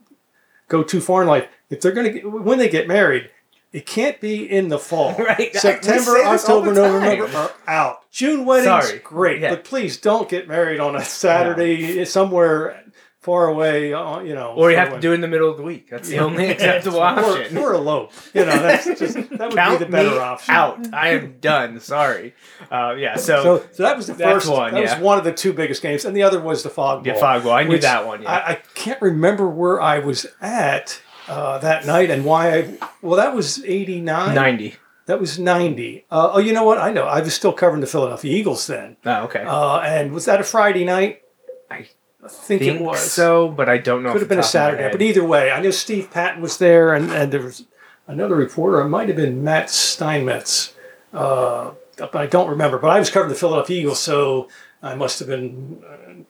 go too far in life. If they're going to when they get married, it can't be in the fall. Right. September, say this all October, November are uh, out. June weddings, Sorry. great, Yeah. but please don't get married on a Saturday somewhere far away. uh, You know, Or you have to do it in the middle of the week. That's the only acceptable or, option. or elope. You know, that's just that would Count be the better option. out. I am done. Sorry. Uh, yeah. So, So, so that was the first one, That yeah. was one of the two biggest games, and the other was the fog bowl. yeah, fog ball. I knew that one. Yeah. I, I can't remember where I was at uh, that night and why. I, well, that was eighty nine. Ninety. That was ninety. Uh, oh, you know what? I know. I was still covering the Philadelphia Eagles then. Oh, okay. Uh, and was that a Friday night? I think, think it was. so, but I don't know. Could have been a top of my Saturday. But either way, I know Steve Patton was there, and, and there was another reporter. It might have been Matt Steinmetz. Uh, but I don't remember. But I was covering the Philadelphia Eagles, so I must have been uh,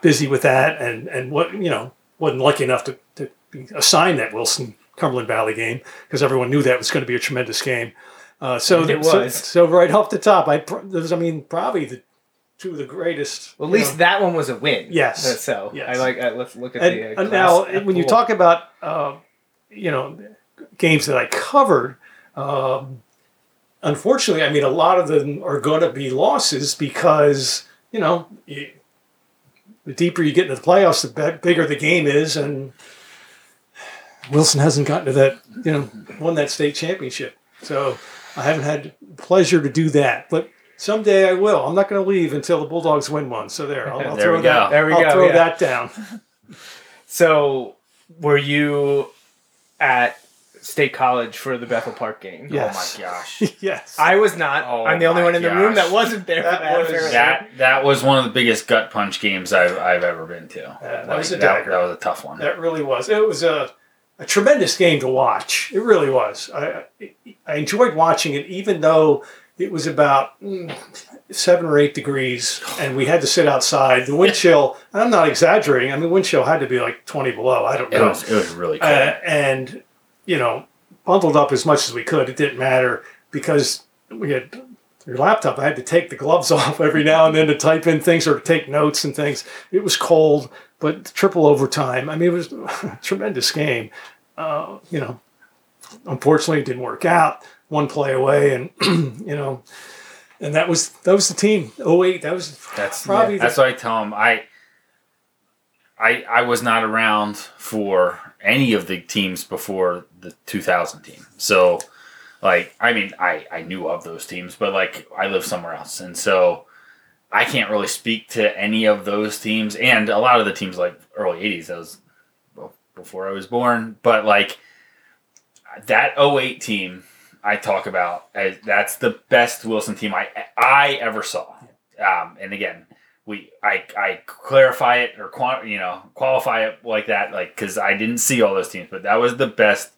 busy with that, and and what you know wasn't lucky enough to, to be assigned that Wilson Cumberland Valley game because everyone knew that was going to be a tremendous game. Uh, so, It so was. so right off the top, I pr- there's I mean probably the two of the greatest. Well, at least know, that one was a win. Yes. Uh, So Yes. I like. Uh, let's look at and, the. Uh, and now when you talk about uh, you know games that I covered, um, unfortunately, I mean a lot of them are going to be losses because you know you, the deeper you get into the playoffs, the bigger the game is, and Wilson hasn't gotten to that you know won that state championship, so I haven't had pleasure to do that, but. Someday I will. I'm not going to leave until the Bulldogs win one. So there, I'll, I'll There throw we that. go. There we I'll go, throw yeah. that down. So, were you at State College for the Bethel Park game? Yes. Oh my gosh. yes. I was not. Oh I'm the only one in the room that wasn't there. That that was- That that was one of the biggest gut punch games I've, I've ever been to. that Like, was a that, dagger. that was a tough one. That really was. It was a, a tremendous game to watch. It really was. I, I, I enjoyed watching it, even though it was about seven or eight degrees, and we had to sit outside. The wind chill. and I'm not exaggerating. I mean, wind chill had to be like 20 below. I don't It know. was it was really cool. Uh, and you know, bundled up as much as we could. It didn't matter. because we had your laptop. I had to take the gloves off every now and then to type in things or to take notes and things. It was cold, but triple overtime. I mean, it was a tremendous game. Uh, you know, unfortunately, it didn't work out. One play away, and you know, and that was that was the team. Oh wait, that was That's probably that's the, what I tell him. I I I was not around for any of the teams before the 2000 team. So like I mean I I knew of those teams, but like I live somewhere else, and so I can't really speak to any of those teams and a lot of the teams like early 80s. That was well, before I was born, but like that 08 team I talk about as that's the best Wilson team I I ever saw. Um, and again, we I, I clarify it or quant, you know qualify it like that like because I didn't see all those teams, but that was the best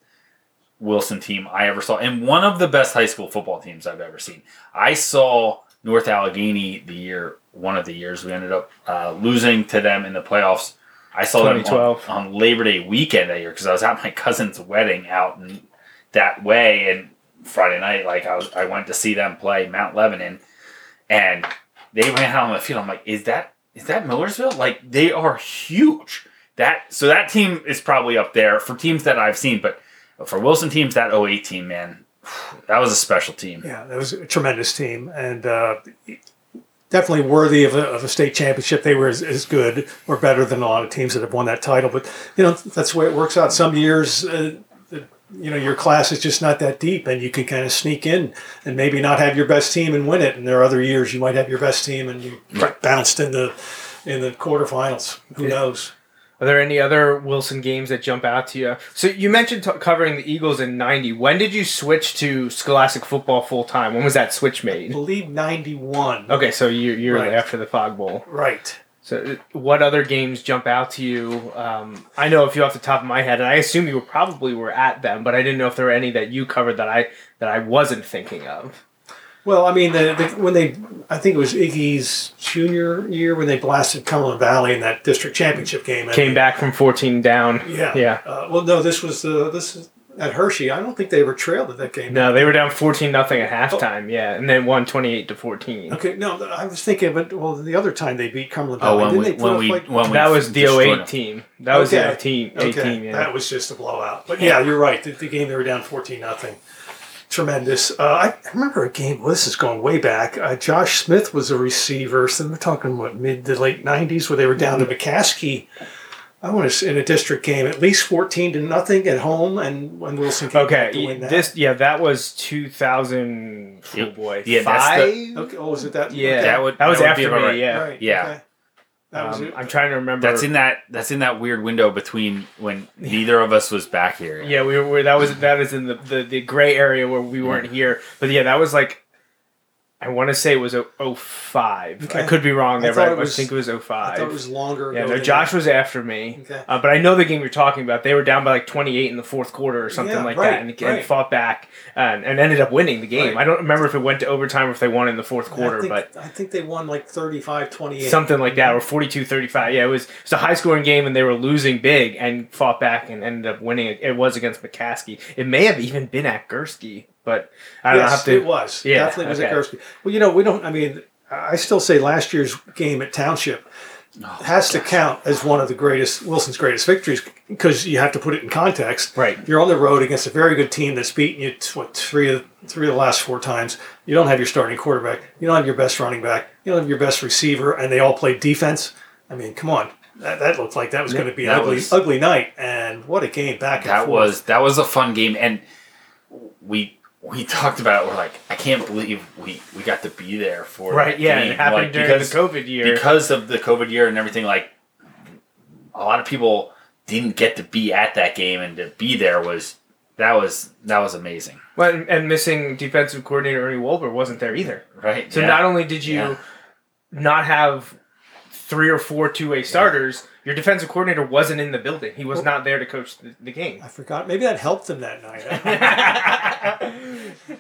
Wilson team I ever saw, and one of the best high school football teams I've ever seen. I saw North Allegheny the year one of the years we ended up uh, losing to them in the playoffs. I saw them 2012. on, on Labor Day weekend that year because I was at my cousin's wedding out in that way, and Friday night, like I was, I went to see them play Mount Lebanon, and they ran out on the field. I'm like, is that is that Millersville? Like they are huge. That so that team is probably up there for teams that I've seen, but for Wilson teams, that 08 team, man, that was a special team. Yeah, that was a tremendous team and uh, definitely worthy of a, of a state championship. They were as, as good or better than a lot of teams that have won that title. But you know that's the way it works out. Some years, uh, you know, your class is just not that deep, and you can kind of sneak in and maybe not have your best team and win it. And there are other years you might have your best team and you bounced in the in the quarterfinals. Who knows? Are there any other Wilson games that jump out to you? So you mentioned t- covering the Eagles in '90. When did you switch to Scholastic football full time? When was that switch I made? believe ninety one. Okay, so you you're Right. after the Fog Bowl. Right. So, uh, what other games jump out to you? Um, I know a few off the top of my head, and I assume you were probably were at them, but I didn't know if there were any that you covered that I that I wasn't thinking of. Well, I mean, the, the, when they, I think it was Iggy's junior year when they blasted Cumberland Valley in that district championship game. Came back from 14 down. Yeah. yeah. Uh, well, no, this was uh, this is at Hershey. I don't think they ever trailed at that game. No, they were down 14 nothing at halftime. Yeah, and then won 28 to 14. Okay, no, I was thinking, but well, the other time they beat Cumberland Oh, when didn't we they when we like? when we That was the destroyed 08 them. team. That was Okay. the 18, 18 okay, yeah. that was just a blowout. But yeah, you're right. The, the game they were down fourteen nothing. Tremendous. Uh, I remember a game. Well, this is going way back. Uh, Josh Smith was a receiver. So we're talking what mid to late '90s, where they were down to McCaskey. I want to in a district game, at least fourteen to nothing at home, and when Wilson came back to Okay, win that. this yeah, that was 2000. Oh Yeah, boy, yeah, that's five. okay, oh, was it that? Yeah, okay. That would- that was that would be after about me. right. Yeah, Right. Yeah. Okay. That was Um, it. I'm trying to remember. That's in that that's in that weird window between when neither of us was back here. Yeah, we were. That was that is in the, the the gray area where we weren't here. But yeah, that was like. I want to say it was a 05. I could be wrong I there, thought but I was- think it was I 05. thought it was longer. yeah, no, Josh that. was after me. Okay. Uh, but I know the game you're talking about. They were down by like 28 in the fourth quarter or something Yeah, like right, that, and, and fought back and, and ended up winning the game. Right. I don't remember if it went to overtime or if they won in the fourth quarter, I think, but I think they won like 35 28. something like that, or 42-35. Yeah, it was, it was a high scoring game, and they were losing big and fought back and ended up winning. It, it was against McCaskey. It may have even been at Gursky, but I don't. Yes, have to, it was. Yeah, Definitely was okay. at Gursky. Well, you know, we don't, I mean, I still say last year's game at Township Oh, has to count as one of the greatest, Wilson's greatest victories because you have to put it in context. Right. You're on the road against a very good team that's beaten you, what, three of, three of the last four times. You don't have your starting quarterback. You don't have your best running back. You don't have your best receiver, and they all play defense. I mean, come on. That, that looked like that was going to be an ugly, was- ugly night. And what a game back and that forth. was that was a fun game, and we we talked about it. We're like, I can't believe we we got to be there for Right, yeah, game. it happened Like, during because, the COVID year. because of the COVID year and everything. Like a lot of people didn't get to be at that game, and to be there was that was that was amazing, Well, and- and missing defensive coordinator Ernie Wolber wasn't there either. right? So Yeah. not only did you Yeah. not have three or four two-way starters, your defensive coordinator wasn't in the building. He was not there to coach the, the game. I forgot. Maybe that helped them that night.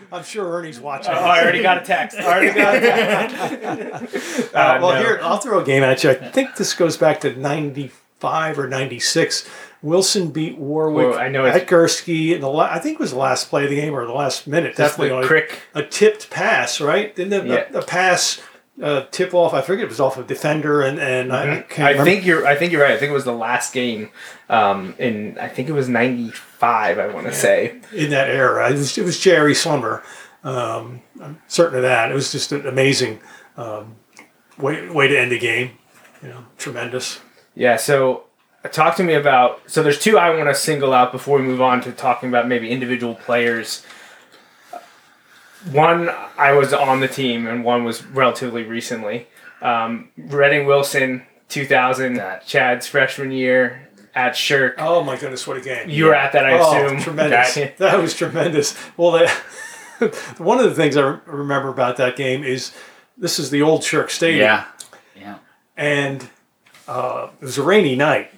I'm sure Ernie's watching. Oh, I already got a text. I already got a text. Uh, Uh, well, no. here I'll throw a game at you. I think this goes back to '95 or '96 Wilson beat Warwick Well, I know it's- at Gursky the la- I think it was the last play of the game or the last minute. Definitely the a- crick. a tipped pass, right? Didn't the, Yeah. the, the pass uh, tip off? I forget it was off a defender, and and I, I can't Mm-hmm. I remember. think you're. I think you're right. I think it was the last game, um, in I think it was '95. I want to say. in that era. It was, it was Jerry Slemmer. Um, I'm certain of that. It was just an amazing um, way way to end a game. You know, tremendous. Yeah. So, uh, talk to me about. So, there's two I want to single out before we move on to talking about maybe individual players. One, I was on the team, and one was relatively recently. Um, Reading Wilson, 2000, That- Chad's freshman year at Shirk. Oh my goodness, what a game! You were at that, I oh, assume. tremendous. That- That, was tremendous. Well, that, one of the things I remember about that game is this is the old Shirk Stadium. Yeah. Yeah. and uh, it was a rainy night.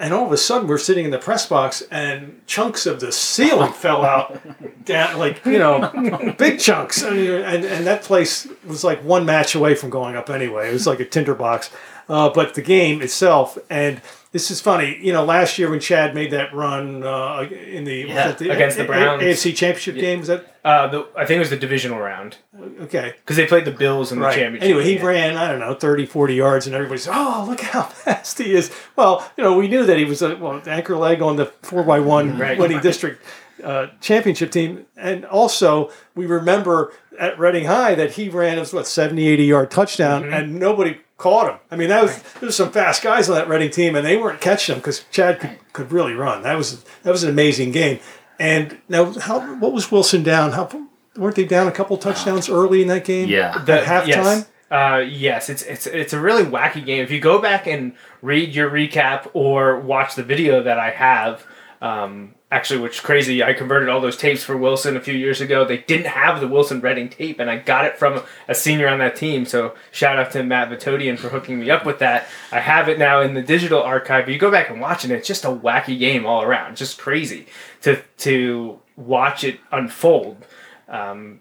And all of a sudden, we're sitting in the press box, and chunks of the ceiling fell out, down like you know, big chunks. I mean, and and that place was like one match away from going up anyway. It was like a tinderbox. Uh, but the game itself, and this is funny. You know, last year when Chad made that run uh, in the, Yeah, the against the Browns. AFC Championship game, was that Uh, the, I think it was the divisional round okay? because they played the Bills in the championship. Anyway, he game. ran, I don't know, 30, 40 yards, and everybody's, oh, look how fast he is. Well, you know, we knew that he was a well, anchor leg on the 4x1 winning district uh, championship team. And also, we remember at Reading High that he ran, was what, 70, 80 yard touchdown, Mm-hmm. and nobody caught him. I mean, that was there was some fast guys on that Reading team, and they weren't catching him because Chad could, could really run. That was that was an amazing game. And now, how what was Wilson down? How weren't they down a couple touchdowns early in that game? Yeah. The- at halftime. Yes. Uh, yes, it's it's it's a really wacky game. If you go back and read your recap or watch the video that I have, um, actually, which is crazy, I converted all those tapes for Wilson a few years ago. They didn't have the Wilson Reading tape, and I got it from a senior on that team. So shout out to Matt Vitodian for hooking me up with that. I have it now in the digital archive. But you go back and watch it, it's just a wacky game all around, just crazy to to watch it unfold. Um,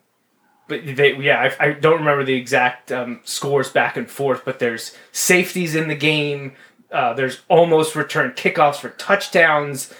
but they yeah I, I don't remember the exact um, scores back and forth but there's safeties in the game uh, there's almost return kickoffs for touchdowns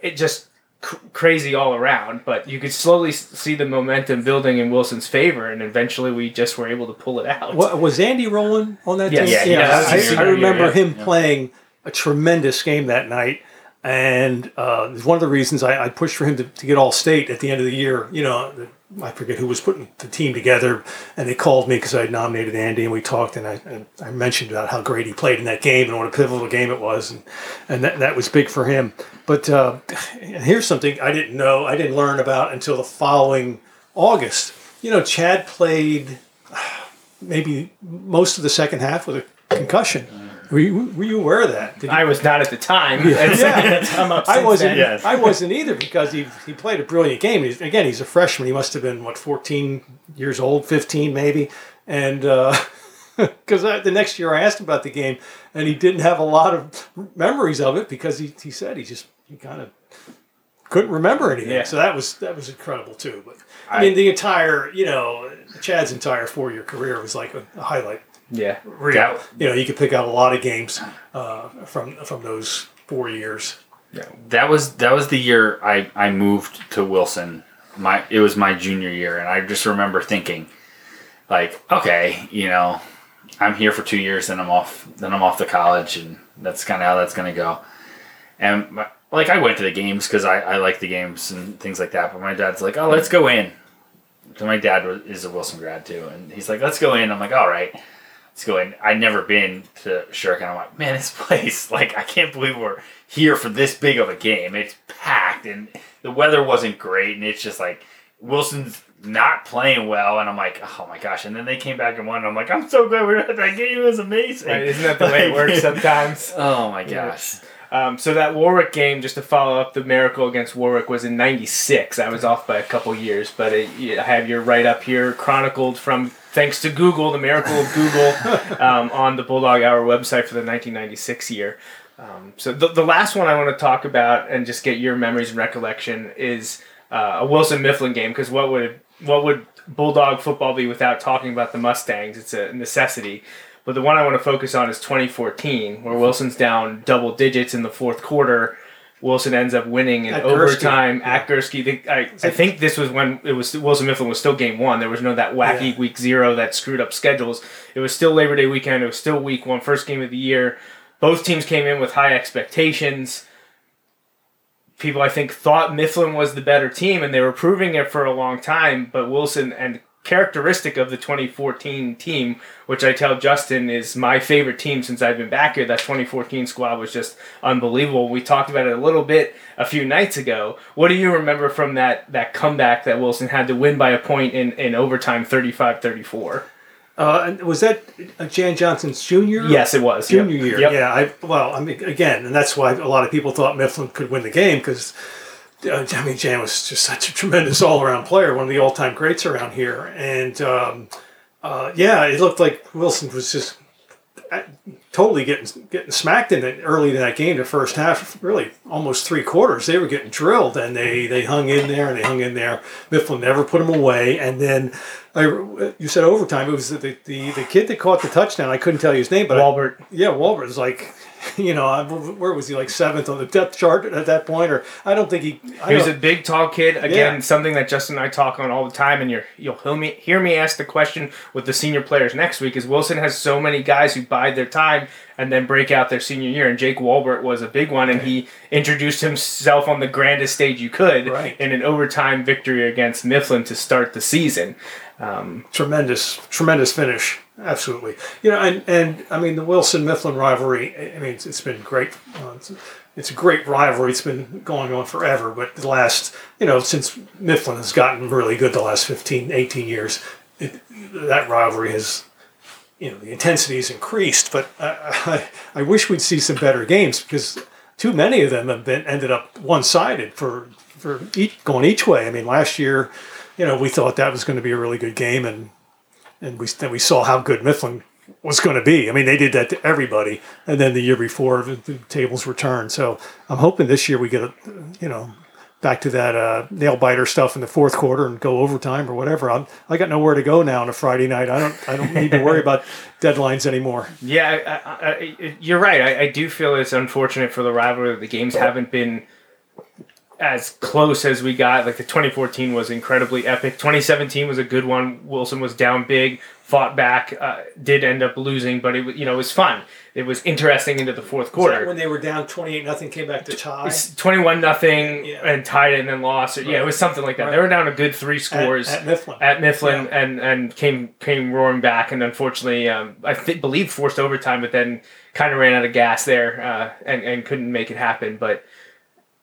it just cr- crazy all around but you could slowly see the momentum building in wilson's favor and eventually we just were able to pull it out What, was Andy Rowland on that Yes. team? Yeah, yeah, that was his I, I remember year, him playing a tremendous game that night. And uh, one of the reasons I, I pushed for him to, to get all state at the end of the year. You know, I forget who was putting the team together, and they called me because I had nominated Andy, and we talked, and I, and I mentioned about how great he played in that game and what a pivotal game it was, and, and that, that was big for him. But uh, here's something I didn't know, I didn't learn about until the following August. You know, Chad played maybe most of the second half with a concussion. Were you, were you aware of that? Did you- i was not at the time It's- Yeah. it's come up I wasn't. Yes. I wasn't either because he he played a brilliant game. He's, again, he's a freshman. He must have been what fourteen years old, fifteen maybe, and uh, because the next year I asked him about the game, and he didn't have a lot of memories of it because he, he said he just he kind of couldn't remember anything. Yeah. So that was that was incredible too. But I, I- mean, the entire you know Chad's entire four year career was like a, a highlight yeah real. That- you know, you could pick out a lot of games uh, from from those four years. Yeah. that was that was the year I, I moved to Wilson. My it was my junior year, and I just remember thinking, like, okay, you know, I'm here for two years, then I'm off, then I'm off to college, and that's kind of how that's gonna go. And my, like, I went to the games because I, I like the games and things like that. But my dad's like, oh, let's go in. So my dad was, is a Wilson grad too, and he's like, let's go in. I'm like, all right. Let's go in. I'd never been to Shirk, and I'm like, man, this place, like, I can't believe we're here for this big of a game. It's packed, and the weather wasn't great, and it's just like Wilson's not playing well, and I'm like, oh my gosh. And then they came back and won, and I'm like, I'm so glad we were at that game. It was amazing. Right, isn't that the way it works sometimes Oh my gosh. Um, so that Warwick game, just to follow up the miracle against Warwick, was in '96. I was off by a couple years, but it, I have your write up here chronicled from thanks to Google, the miracle of Google, um, on the Bulldog Hour website for the 1996 year. Um, so the, the last one I want to talk about and just get your memories and recollection is uh, a Wilson Mifflin game because what would what would Bulldog football be without talking about the Mustangs? It's a necessity. But the one I want to focus on is 2014, where Wilson's down double digits in the fourth quarter. Wilson ends up winning in At Gursky. overtime at Gursky. I, I think this was when it was Wilson Mifflin was still game one. There was no that wacky Yeah. week zero that screwed up schedules. It was still Labor Day weekend. It was still week one, first game of the year. Both teams came in with high expectations. People, I think, thought Mifflin was the better team, and they were proving it for a long time. But Wilson, and characteristic of the 2014 team, which I tell Justin is my favorite team since I've been back here, that 2014 squad was just unbelievable. We talked about it a little bit a few nights ago. What do you remember from that, that comeback that Wilson had to win by a point in, in overtime 35 34? Uh, was that Jan Johnson's junior? Yes, it was. junior Yep. year. Yep. Yeah, I well, I mean, again, and that's why a lot of people thought Mifflin could win the game because I mean, Jan was just such a tremendous all-around player, one of the all-time greats around here, and um, uh, yeah, it looked like Wilson was just uh, totally getting getting smacked in it early in that game. The first half, really almost three quarters, they were getting drilled, and they they hung in there and they hung in there. Mifflin never put them away, and then. I, you said overtime. It was the, the the kid that caught the touchdown. I couldn't tell you his name, but I- yeah, Walbert was like, you know, I- where was he? Like seventh on the depth chart at that point, or I don't think he. I He was a big, tall kid. Again, Yeah. something that Justin and I talk on all the time, and you're, you'll hear me, hear me ask the question with the senior players next week. Is Wilson has so many guys who bide their time and then break out their senior year, and Jake Walbert was a big one, and he introduced himself on the grandest stage you could Right. in an overtime victory against Mifflin to start the season. Um, tremendous, tremendous finish. Absolutely, you know, and and I mean the Wilson Mifflin rivalry. I mean, it's, it's been great. Uh, it's, it's a great rivalry. It's been going on forever, but the last, you know, since Mifflin has gotten really good the last 15, 18 years, it, that rivalry has you know the intensity has increased, but I, I, I wish we'd see some better games because too many of them have been ended up one sided for for each, going each way. I mean, last year, you know, we thought that was going to be a really good game, and and we then we saw how good Mifflin was going to be. I mean, they did that to everybody, and then the year before the, the tables were turned. So I'm hoping this year we get a you know. Back to that uh, nail biter stuff in the fourth quarter and go overtime or whatever. I'm, I got nowhere to go now on a Friday night. I don't. I don't need to worry about deadlines anymore. Yeah, I, I, I, you're right. I, I do feel it's unfortunate for the rivalry that the games haven't been as close as we got. Like the 2014 was incredibly epic. 2017 was a good one. Wilson was down big, fought back, uh, did end up losing, but it was you know it was fun. It was interesting into the fourth quarter. when they were down twenty eight nothing, came back to tie. 21 nothing Yeah. and tied it and then lost. Or, Yeah, it was something like that. They were down a good three scores at, at Mifflin. at Mifflin Yeah. and and came came roaring back and unfortunately um, I th- believe forced overtime but then kind of ran out of gas there uh, and and couldn't make it happen but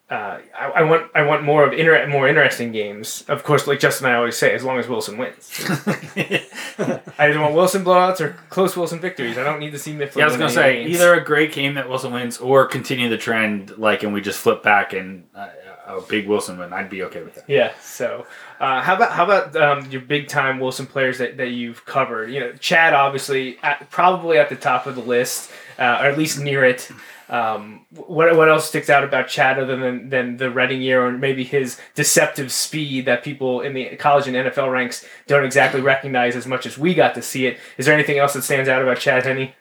uh, I, I want I want more of inter- more interesting games of course like Justin and I always say as long as Wilson wins I either want Wilson blowouts or close Wilson victories I don't need to see Mifflin Yeah, I was gonna say games. either a great game that Wilson wins or continue the trend, like, and we just flip back and uh, a big Wilson win. I'd be okay with that. Yeah. So, uh, how about how about um, your big time Wilson players that, that you've covered? You know, Chad obviously at, probably at the top of the list, uh, or at least near it. Um, what what else sticks out about Chad other than than the Reading year, or maybe his deceptive speed that people in the college and NFL ranks don't exactly recognize as much as we got to see it? Is there anything else that stands out about Chad Henne?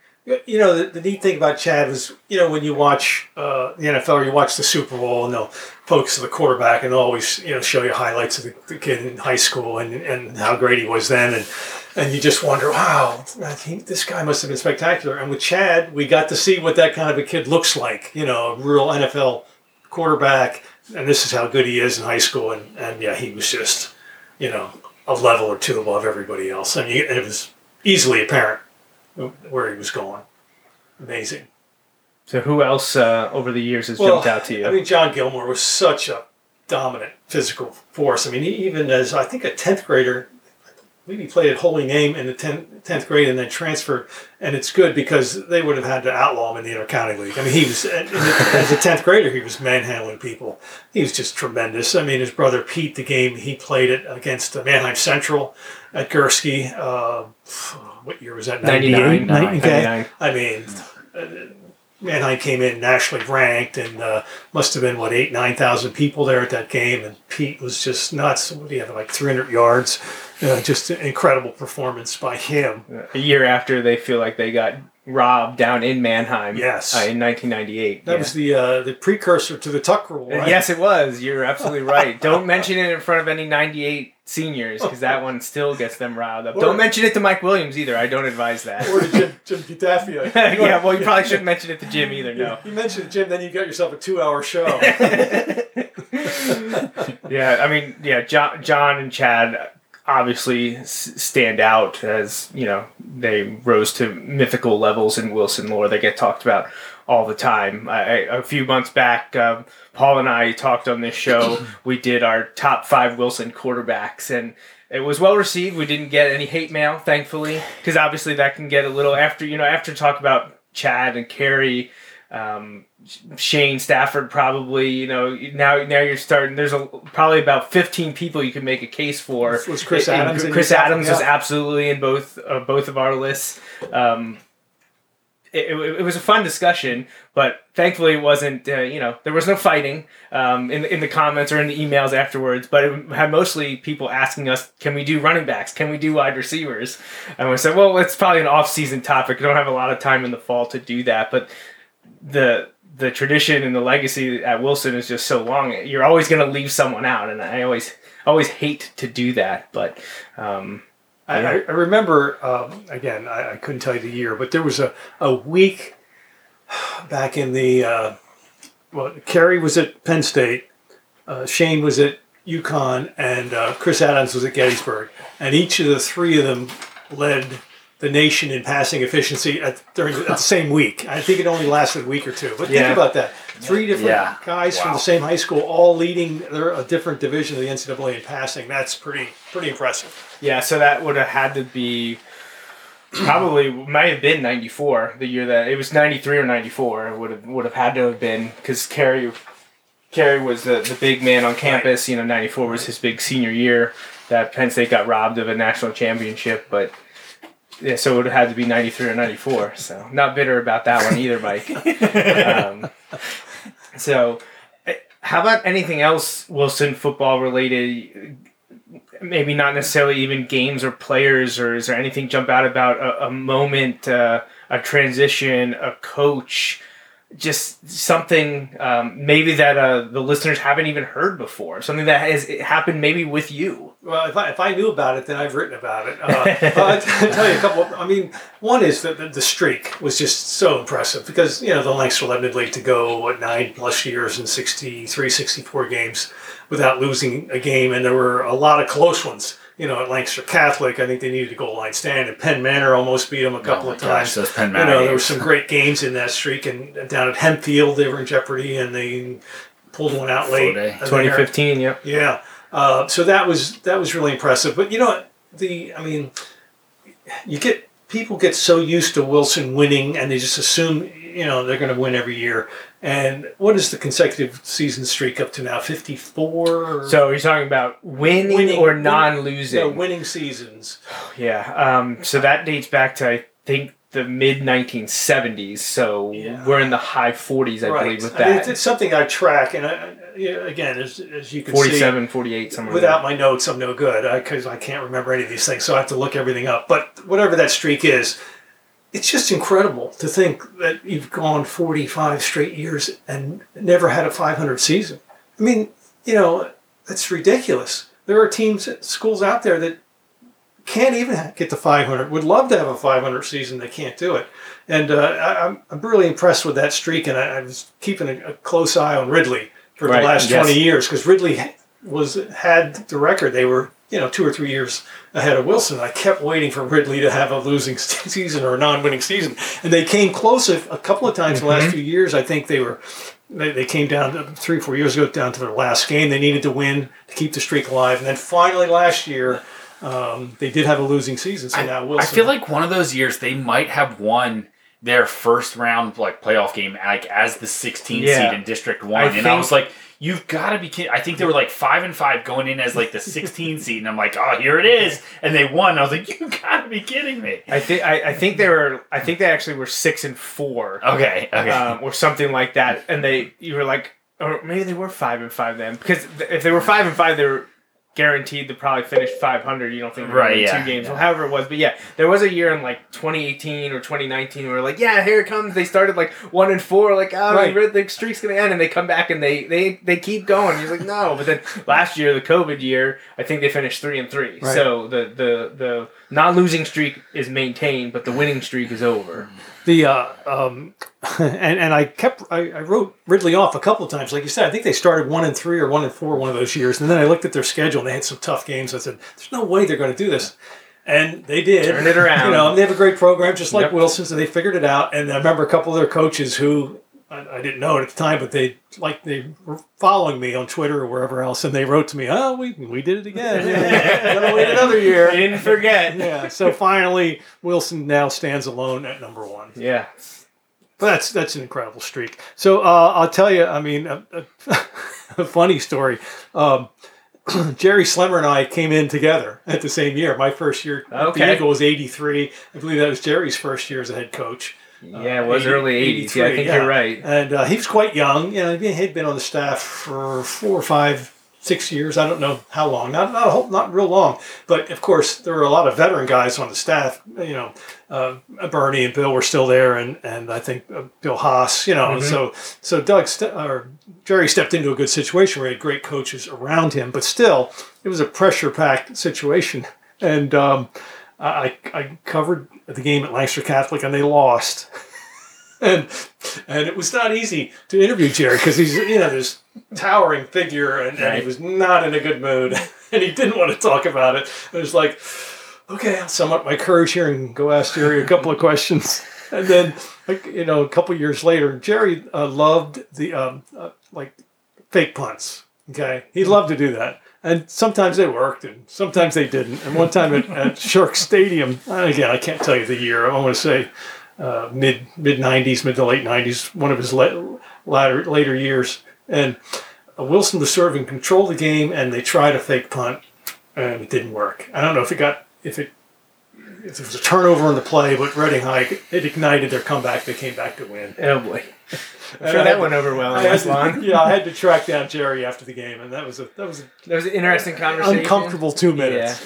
You know, the, the neat thing about Chad was, you know, when you watch uh, the NFL or you watch the Super Bowl and they'll focus on the quarterback and they'll always, you know, show you highlights of the, the kid in high school and, and how great he was then. And, and you just wonder, wow, I think this guy must have been spectacular. And with Chad, we got to see what that kind of a kid looks like, you know, a real NFL quarterback. And this is how good he is in high school. And, and yeah, he was just, you know, a level or two above everybody else. I mean, it was easily apparent where he was going. Amazing. So, who else uh, over the years has jumped out to you? I mean, John Gilmore was such a dominant physical force. I mean, he, even as I think a tenth grader, He played at Holy Name in the tenth grade and then transferred. And it's good because they would have had to outlaw him in the intercounty league. I mean, he was as a tenth grader, he was manhandling people. He was just tremendous. I mean, his brother Pete, the game he played it against uh, Manheim Central at Gursky. Uh, what year was that? 99, 98? Okay. 99. I mean, uh, Manheim came in nationally ranked, and uh, must have been what eight, nine thousand people there at that game, and Pete was just nuts. What do you have like 300 yards? Uh, just an incredible performance by him. A year after they feel like they got robbed down in Manheim. Yes. uh, in 1998. That yeah. was the uh, the precursor to the Tuck rule, right? Yes, it was. You're absolutely right. Don't mention it in front of any 98 seniors because that one still gets them riled up. Or- Don't mention it to Mike Williams either. I don't advise that. Or to Jim, Jim Gaddafi. yeah, well, you probably shouldn't mention it to Jim either. No. You mentioned it to Jim, then you got yourself a two-hour show. Yeah, I mean, yeah, John, John and Chad obviously stand out as you know they rose to mythical levels in Wilson lore. They get talked about all the time. I, a few months back, um, Paul and I talked on this show. we did our top five Wilson quarterbacks, and it was well received. We didn't get any hate mail, thankfully, because obviously that can get a little after you know after talk about Chad and Kerry. Um, Shane Stafford probably you know now now you're starting there's a probably about 15 people you can make a case for Was Chris And Adams in Chris? Adams Yeah. absolutely in both uh, both of our lists um, it, it, it was a fun discussion but thankfully it wasn't uh, you know there was no fighting um, in, the, in the comments or in the emails afterwards but it had mostly people asking us can we do running backs can we do wide receivers and we said well it's probably an off-season topic we don't have a lot of time in the fall to do that but the the tradition and the legacy at Wilson is just so long. You're always going to leave someone out, and I always always hate to do that. But um, I, I I remember, um, again, I, I couldn't tell you the year, but there was a, a week back in the, uh, well, Kerry was at Penn State, uh, Shane was at UConn, and uh, Chris Adams was at Gettysburg. And each of the three of them led the nation in passing efficiency at, during the, at the same week. I think it only lasted a week or two. But Yeah. think about that. Three different Yeah. guys from the same high school, all leading their, a different division of the NCAA in passing. That's pretty pretty impressive. yeah, so that would have had to be probably might have been '94, the year that it was '93 or '94. Would have would have had to have been because Kerry Kerry was the, the big man on campus. You know, '94 was his big senior year that Penn State got robbed of a national championship, but. Yeah, so it would have had to be 93 or 94. So, not bitter about that one either, Mike. um, so, eh, how about anything else Wilson football related? Maybe not necessarily even games or players, or is there anything jump out about a, a moment, uh, a transition, a coach, just something um, maybe that uh, the listeners haven't even heard before, something that has happened maybe with you? Well, if I, if I knew about it, then I've written about it. Uh, I'll tell you a couple. I mean, one is that the, the streak was just so impressive because, you know, the Lancaster Lebanon League to go, what, nine plus years and 63, 64 games without losing a game. And there were a lot of close ones. You know, at Lancaster Catholic, I think they needed a goal line stand. And Penn Manor almost beat them a couple my of gosh, times. those Penn you know, there were some great games in that streak. And down at Hempfield, they were in jeopardy and they pulled one out late. day. And there- 2015, yep. yeah. Uh, so that was that was really impressive. But you know the I mean, you get people get so used to Wilson winning, and they just assume you know they're going to win every year. And what is the consecutive season streak up to now? Fifty four. So you're talking about winning, Winning- or non-losing? no, winning seasons. Yeah. Um, so that dates back to I think the mid 1970s. So Yeah. we're in the high 40s, I believe, with I mean, that. it's, it's something I track, and I, I- again, as, as you can see, 47, 48, somewhere. Without my notes, I'm no good because I can't remember any of these things. So I have to look everything up. But whatever that streak is, it's just incredible to think that you've gone 45 straight years and never had a 500 season. I mean, you know, that's ridiculous. There are teams, schools out there that can't even get to 500. Would love to have a 500 season. They can't do it. And uh, I, I'm, I'm really impressed with that streak. And I, I was keeping a, a close eye on Ridley for Right, the last yes. 20 years because Ridley was had the record. They were you know two or three years ahead of Wilson. I kept waiting for Ridley to have a losing season or a non-winning season, and they came close a, a couple of times in the last few years. I think they were they, they came down to three four years ago down to their last game. They needed to win to keep the streak alive, and then finally last year. Um, they did have a losing season, so now I feel like one of those years they might have won their first round like playoff game like as the 16 Yeah. seed in District One, I and I was like, "You've got to be kidding!" I think they were like five and five going in as like the 16 seed, and I'm like, "Oh, here it is!" And they won. I was like, "You got to be kidding me!" I think I, I think they were I think they actually were six and four. Okay, okay. um, or something like that. And they, you were like, or maybe they were five and five then. Because if they were five and five, they were guaranteed to probably finish 500. You don't think Right, yeah, two games, yeah. well, however it was. But yeah, there was a year in like 2018 or 2019 where like, yeah, here it comes. They started like one and four, like oh, Right. the the streak's gonna end, and they come back and they they they keep going. He's like, no, but then last year, the COVID year, I think they finished three and three. Right. So the the the not losing streak is maintained, but the winning streak is over. The uh, um, and and I kept I, I wrote Ridley off a couple of times. Like you said, I think they started one and three or one and four one of those years, and then I looked at their schedule and they had some tough games. I said, "There's no way they're going to do this," and they did. Turned it around. You know, they have a great program, just like Yep. Wilson, so they figured it out. And I remember a couple of their coaches who. I, I didn't know it at the time, but they like they were following me on Twitter or wherever else, and they wrote to me, "Oh, we we did it again. Gotta wait another year." They didn't forget. Yeah. So finally, Wilson now stands alone at number one. Yeah. But that's that's an incredible streak. So uh, I'll tell you. I mean, a, a, a funny story. Um, Jerry Slemmer and I came in together at the same year. My first year at the Okay. Eagle was '83. I believe that was Jerry's first year as a head coach. Yeah, it was 80 early 80s. Yeah, I 83, think yeah. you're right. And uh, he was quite young. You know, he had been on the staff for four or five, six years. I don't know how long. Not not a whole, not real long. But of course, there were a lot of veteran guys on the staff. You know, uh, Bernie and Bill were still there, and and I think uh, Bill Haas. You know, so so Doug ste- or Jerry stepped into a good situation where he had great coaches around him. But still, it was a pressure packed situation, and. Um, I, I covered the game at Lancaster Catholic and they lost. and and it was not easy to interview Jerry because he's you know this towering figure and, and he was not in a good mood and he didn't want to talk about it. It was like, okay, I'll sum up my courage here and go ask Jerry a couple of questions. And then like, you know a couple of years later, Jerry uh, loved the um, uh, like fake punts. Okay, he loved to do that. And sometimes they worked, and sometimes they didn't. And one time at, at Shark Stadium, again, I can't tell you the year. I want to say uh, mid mid '90s, mid to late '90s, one of his la- latter later years. And uh, Wilson was serving control the game, and they tried a fake punt, and it didn't work. I don't know if it got if it if there was a turnover on the play, but Reading High it ignited their comeback. They came back to win. Oh boy. I'm sure that had- went over well I in had to- Lawn. yeah, I had to track down Jerry after the game, and that was a that was an That was an interesting conversation. uncomfortable two minutes.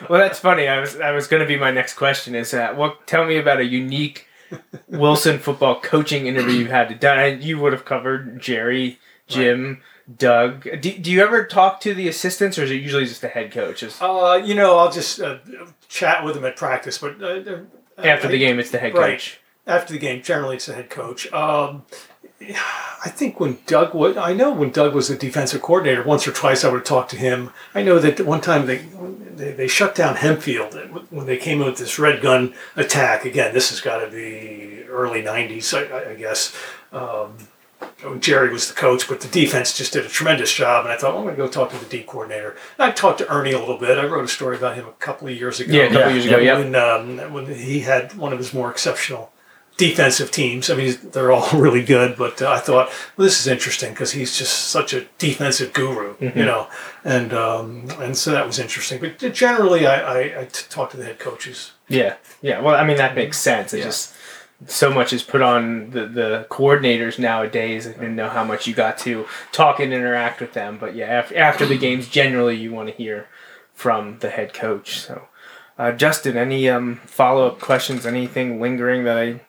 Yeah. Well, that's funny. I was I was going to be my next question. Is that what? Tell me about a unique Wilson football coaching interview you had to done. And You would have covered Jerry, Jim, Doug. Do, do you ever talk to the assistants, or is it usually just the head coaches? Uh, you know, I'll just uh, chat with them at practice, but uh, After I- the game, it's the head right. coach. After the game, generally it's the head coach. Um, I think when Doug was, I know when Doug was the defensive coordinator, once or twice I would talk to him. I know that one time they they, they shut down Hempfield when they came with this red gun attack. Again, this has got to be early '90s, I, I guess. Um, Jerry was the coach, but the defense just did a tremendous job. And I thought, well, I'm going to go talk to the D coordinator. And I talked to Ernie a little bit. I wrote a story about him a couple of years ago. Yeah, a couple Yeah, years ago. Yep. When, um, when he had one of his more exceptional defensive teams. I mean, they're all really good, but uh, I thought, well, this is interesting because he's just such a defensive guru, you know, and um, and so that was interesting. But generally, I, I, I t- talk to the head coaches. Yeah, yeah. Well, I mean that makes sense. It Yeah. just so much is put on the the coordinators nowadays. I didn't know how much you got to talk and interact with them, but yeah, after, after the games, generally you want to hear from the head coach. So, uh, Justin, any um, follow up questions? Anything lingering that I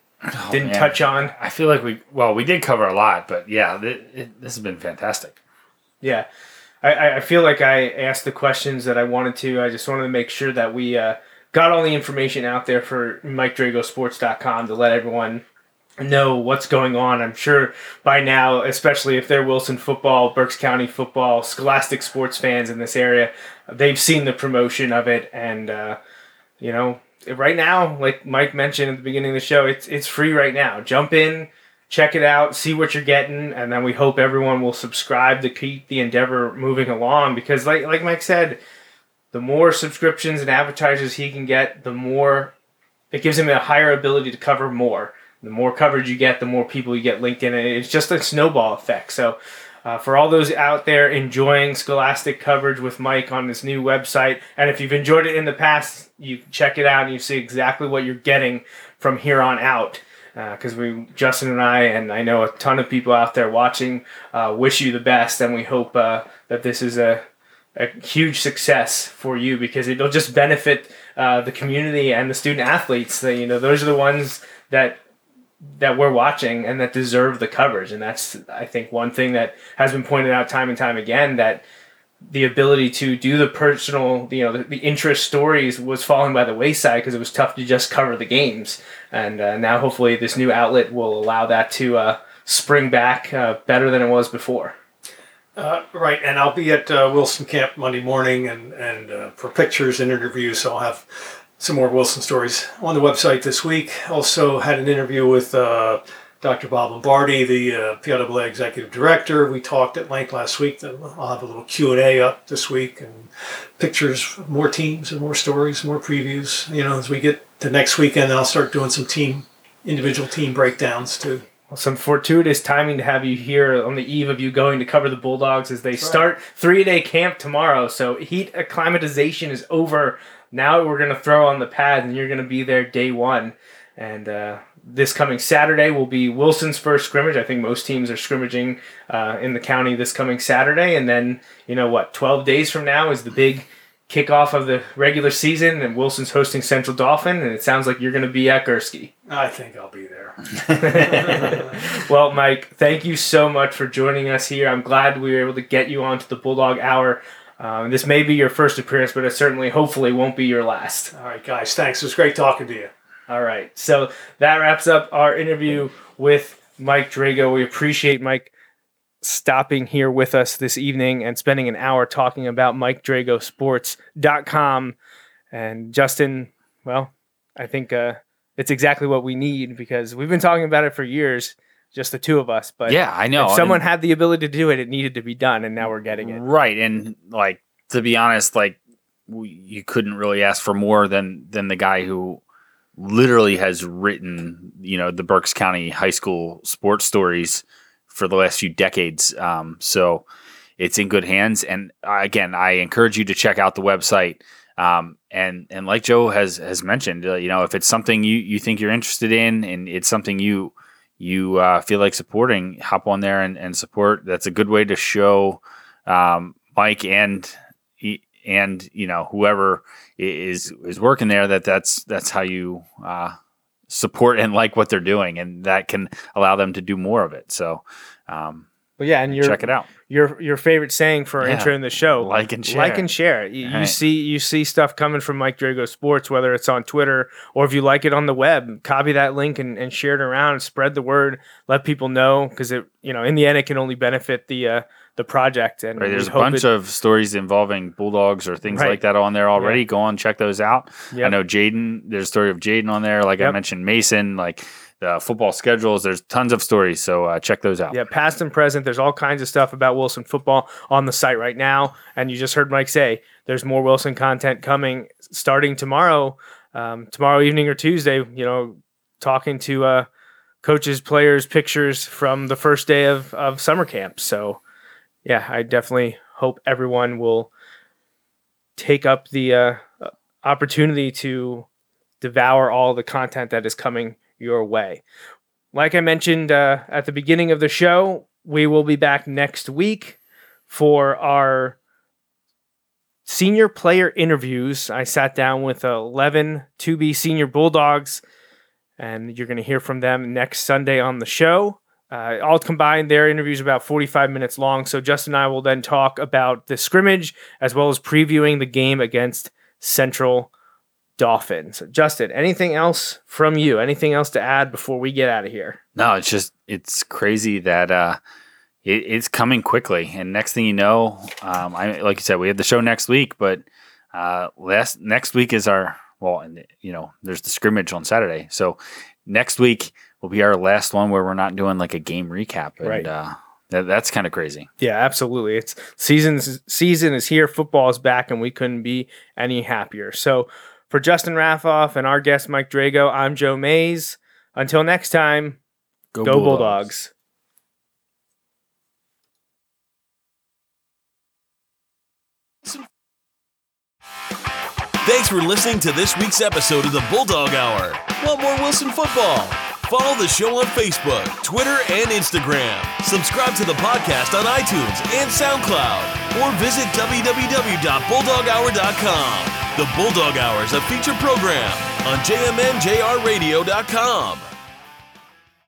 didn't man. touch on? I feel like we well we did cover a lot, but yeah, th- it, this has been fantastic. Yeah. I- I, I feel like I asked the questions that I wanted to. I just wanted to make sure that we uh, got all the information out there for MikeDragosports.com to let everyone know what's going on. I'm sure by now, especially if they're Wilson football, Berks County football, Scholastic sports fans in this area, they've seen the promotion of it. And, uh, you know, right now, like Mike mentioned at the beginning of the show, it's, it's free right now. Jump in, check it out, see what you're getting, and then we hope everyone will subscribe to keep the endeavor moving along. Because, like like Mike said, the more subscriptions and advertisers he can get, the more it gives him a higher ability to cover more. The more coverage you get, the more people you get linked in. It's just a snowball effect. So. Uh, for all those out there enjoying Scholastic coverage with Mike on this new website, and if you've enjoyed it in the past, you check it out and you see exactly what you're getting from here on out. because we Justin and I and I know a ton of people out there watching uh, wish you the best, and we hope uh, that this is a a huge success for you because it'll just benefit uh, the community and the student athletes. That you know, those are the ones that that we're watching and that deserve the coverage. And that's I think one thing that has been pointed out time and time again that the ability to do the personal, you know, the, the interest stories was falling by the wayside because it was tough to just cover the games. And uh, now hopefully this new outlet will allow that to uh, spring back uh, better than it was before. Uh, right, and I'll be at uh, Wilson Camp Monday morning, and and uh, for pictures and interviews, so I'll have some more Wilson stories on the website this week. Also had an interview with Dr. Bob Lombardi, the uh, PIAA executive director. We talked at length last week. That I'll have a little Q and A up this week, and pictures, more teams, and more stories, more previews. You know, as we get to next weekend, I'll start doing some team, individual team breakdowns too some fortuitous timing to have you here on the eve of you going to cover the Bulldogs as they That's start right. three day camp tomorrow. So heat acclimatization is over. Now we're gonna throw on the pad, and you're gonna be there day one. And uh, this coming Saturday will be Wilson's first scrimmage. I think most teams are scrimmaging uh, in the county this coming Saturday, and then you know what? Twelve days from now is the big kickoff of the regular season, and Wilson's hosting Central Dauphin, and it sounds like you're going to be at Gursky. I think I'll be there. well, Mike, thank you so much for joining us here. I'm glad we were able to get you onto the Bulldog Hour. Um, this may be your first appearance, but it certainly, hopefully, won't be your last. All right, guys. Thanks. It was great talking to you. All right. So that wraps up our interview with Mike Drago. We appreciate Mike stopping here with us this evening and spending an hour talking about MikeDragosports.com. And Justin, well, I think uh, it's exactly what we need because we've been talking about it for years, just the two of us. But yeah, I know. If someone and, had the ability to do it, it needed to be done, and now we're getting it. Right. And like, to be honest, like, we, you couldn't really ask for more than than the guy who literally has written, you know, the Berks County high school sports stories for the last few decades. Um, so it's in good hands. And again, I encourage you to check out the website. Um, and and like Joe has has mentioned, uh, you know, if it's something you you think you're interested in, and it's something you you uh, feel like supporting, hop on there and, and support. That's a good way to show um, Mike and and you know whoever is is working there that that's that's how you uh, support and like what they're doing, and that can allow them to do more of it. So, um, but yeah, and your, check it out. Your your favorite saying for yeah. entering the show, like and share, like and share. You, right. you, see you see stuff coming from Mike Drago Sports, whether it's on Twitter or if you like it on the web, copy that link and, and share it around, spread the word, let people know because it you know in the end it can only benefit the uh, the project. And right, there's a bunch it, of stories involving bulldogs or things right. like that on there already. Yeah. Go on, check those out. Yep. I know Jaden. There's a story of Jaden on there. Like yep. I mentioned, Mason. Like the football schedules. There's tons of stories, so uh, check those out. Yeah, past and present. There's all kinds of stuff about Wilson football on the site right now. And you just heard Mike say there's more Wilson content coming starting tomorrow, um, tomorrow evening or Tuesday. You know, talking to uh, coaches, players, pictures from the first day of, of summer camp. So yeah, I definitely hope everyone will take up the uh, opportunity to devour all the content that is coming your way. Like I mentioned uh, at the beginning of the show, we will be back next week for our senior player interviews. I sat down with 11 to be senior Bulldogs, and you're going to hear from them next Sunday on the show. Uh, all combined, their interviews about 45 minutes long. So Justin and I will then talk about the scrimmage as well as previewing the game against Central Dauphins. Justin, anything else from you? Anything else to add before we get out of here? No, it's just it's crazy that uh, it, it's coming quickly, and next thing you know, um, I like you said, we have the show next week, but uh, last next week is our well, and you know, there's the scrimmage on Saturday, so next week will be our last one where we're not doing like a game recap. And, right. Uh, that, that's kind of crazy. Yeah, absolutely. It's season's season is here. Football is back, and we couldn't be any happier. So, for Justin Raffoff and our guest Mike Drago, I'm Joe Mays. Until next time, go, go Bulldogs. Bulldogs. Thanks for listening to this week's episode of the Bulldog Hour. Want more Wilson football? Follow the show on Facebook, Twitter, and Instagram. Subscribe to the podcast on iTunes and SoundCloud, or visit www.bulldoghour.com. The Bulldog Hour is a feature program on jmnjrradio.com.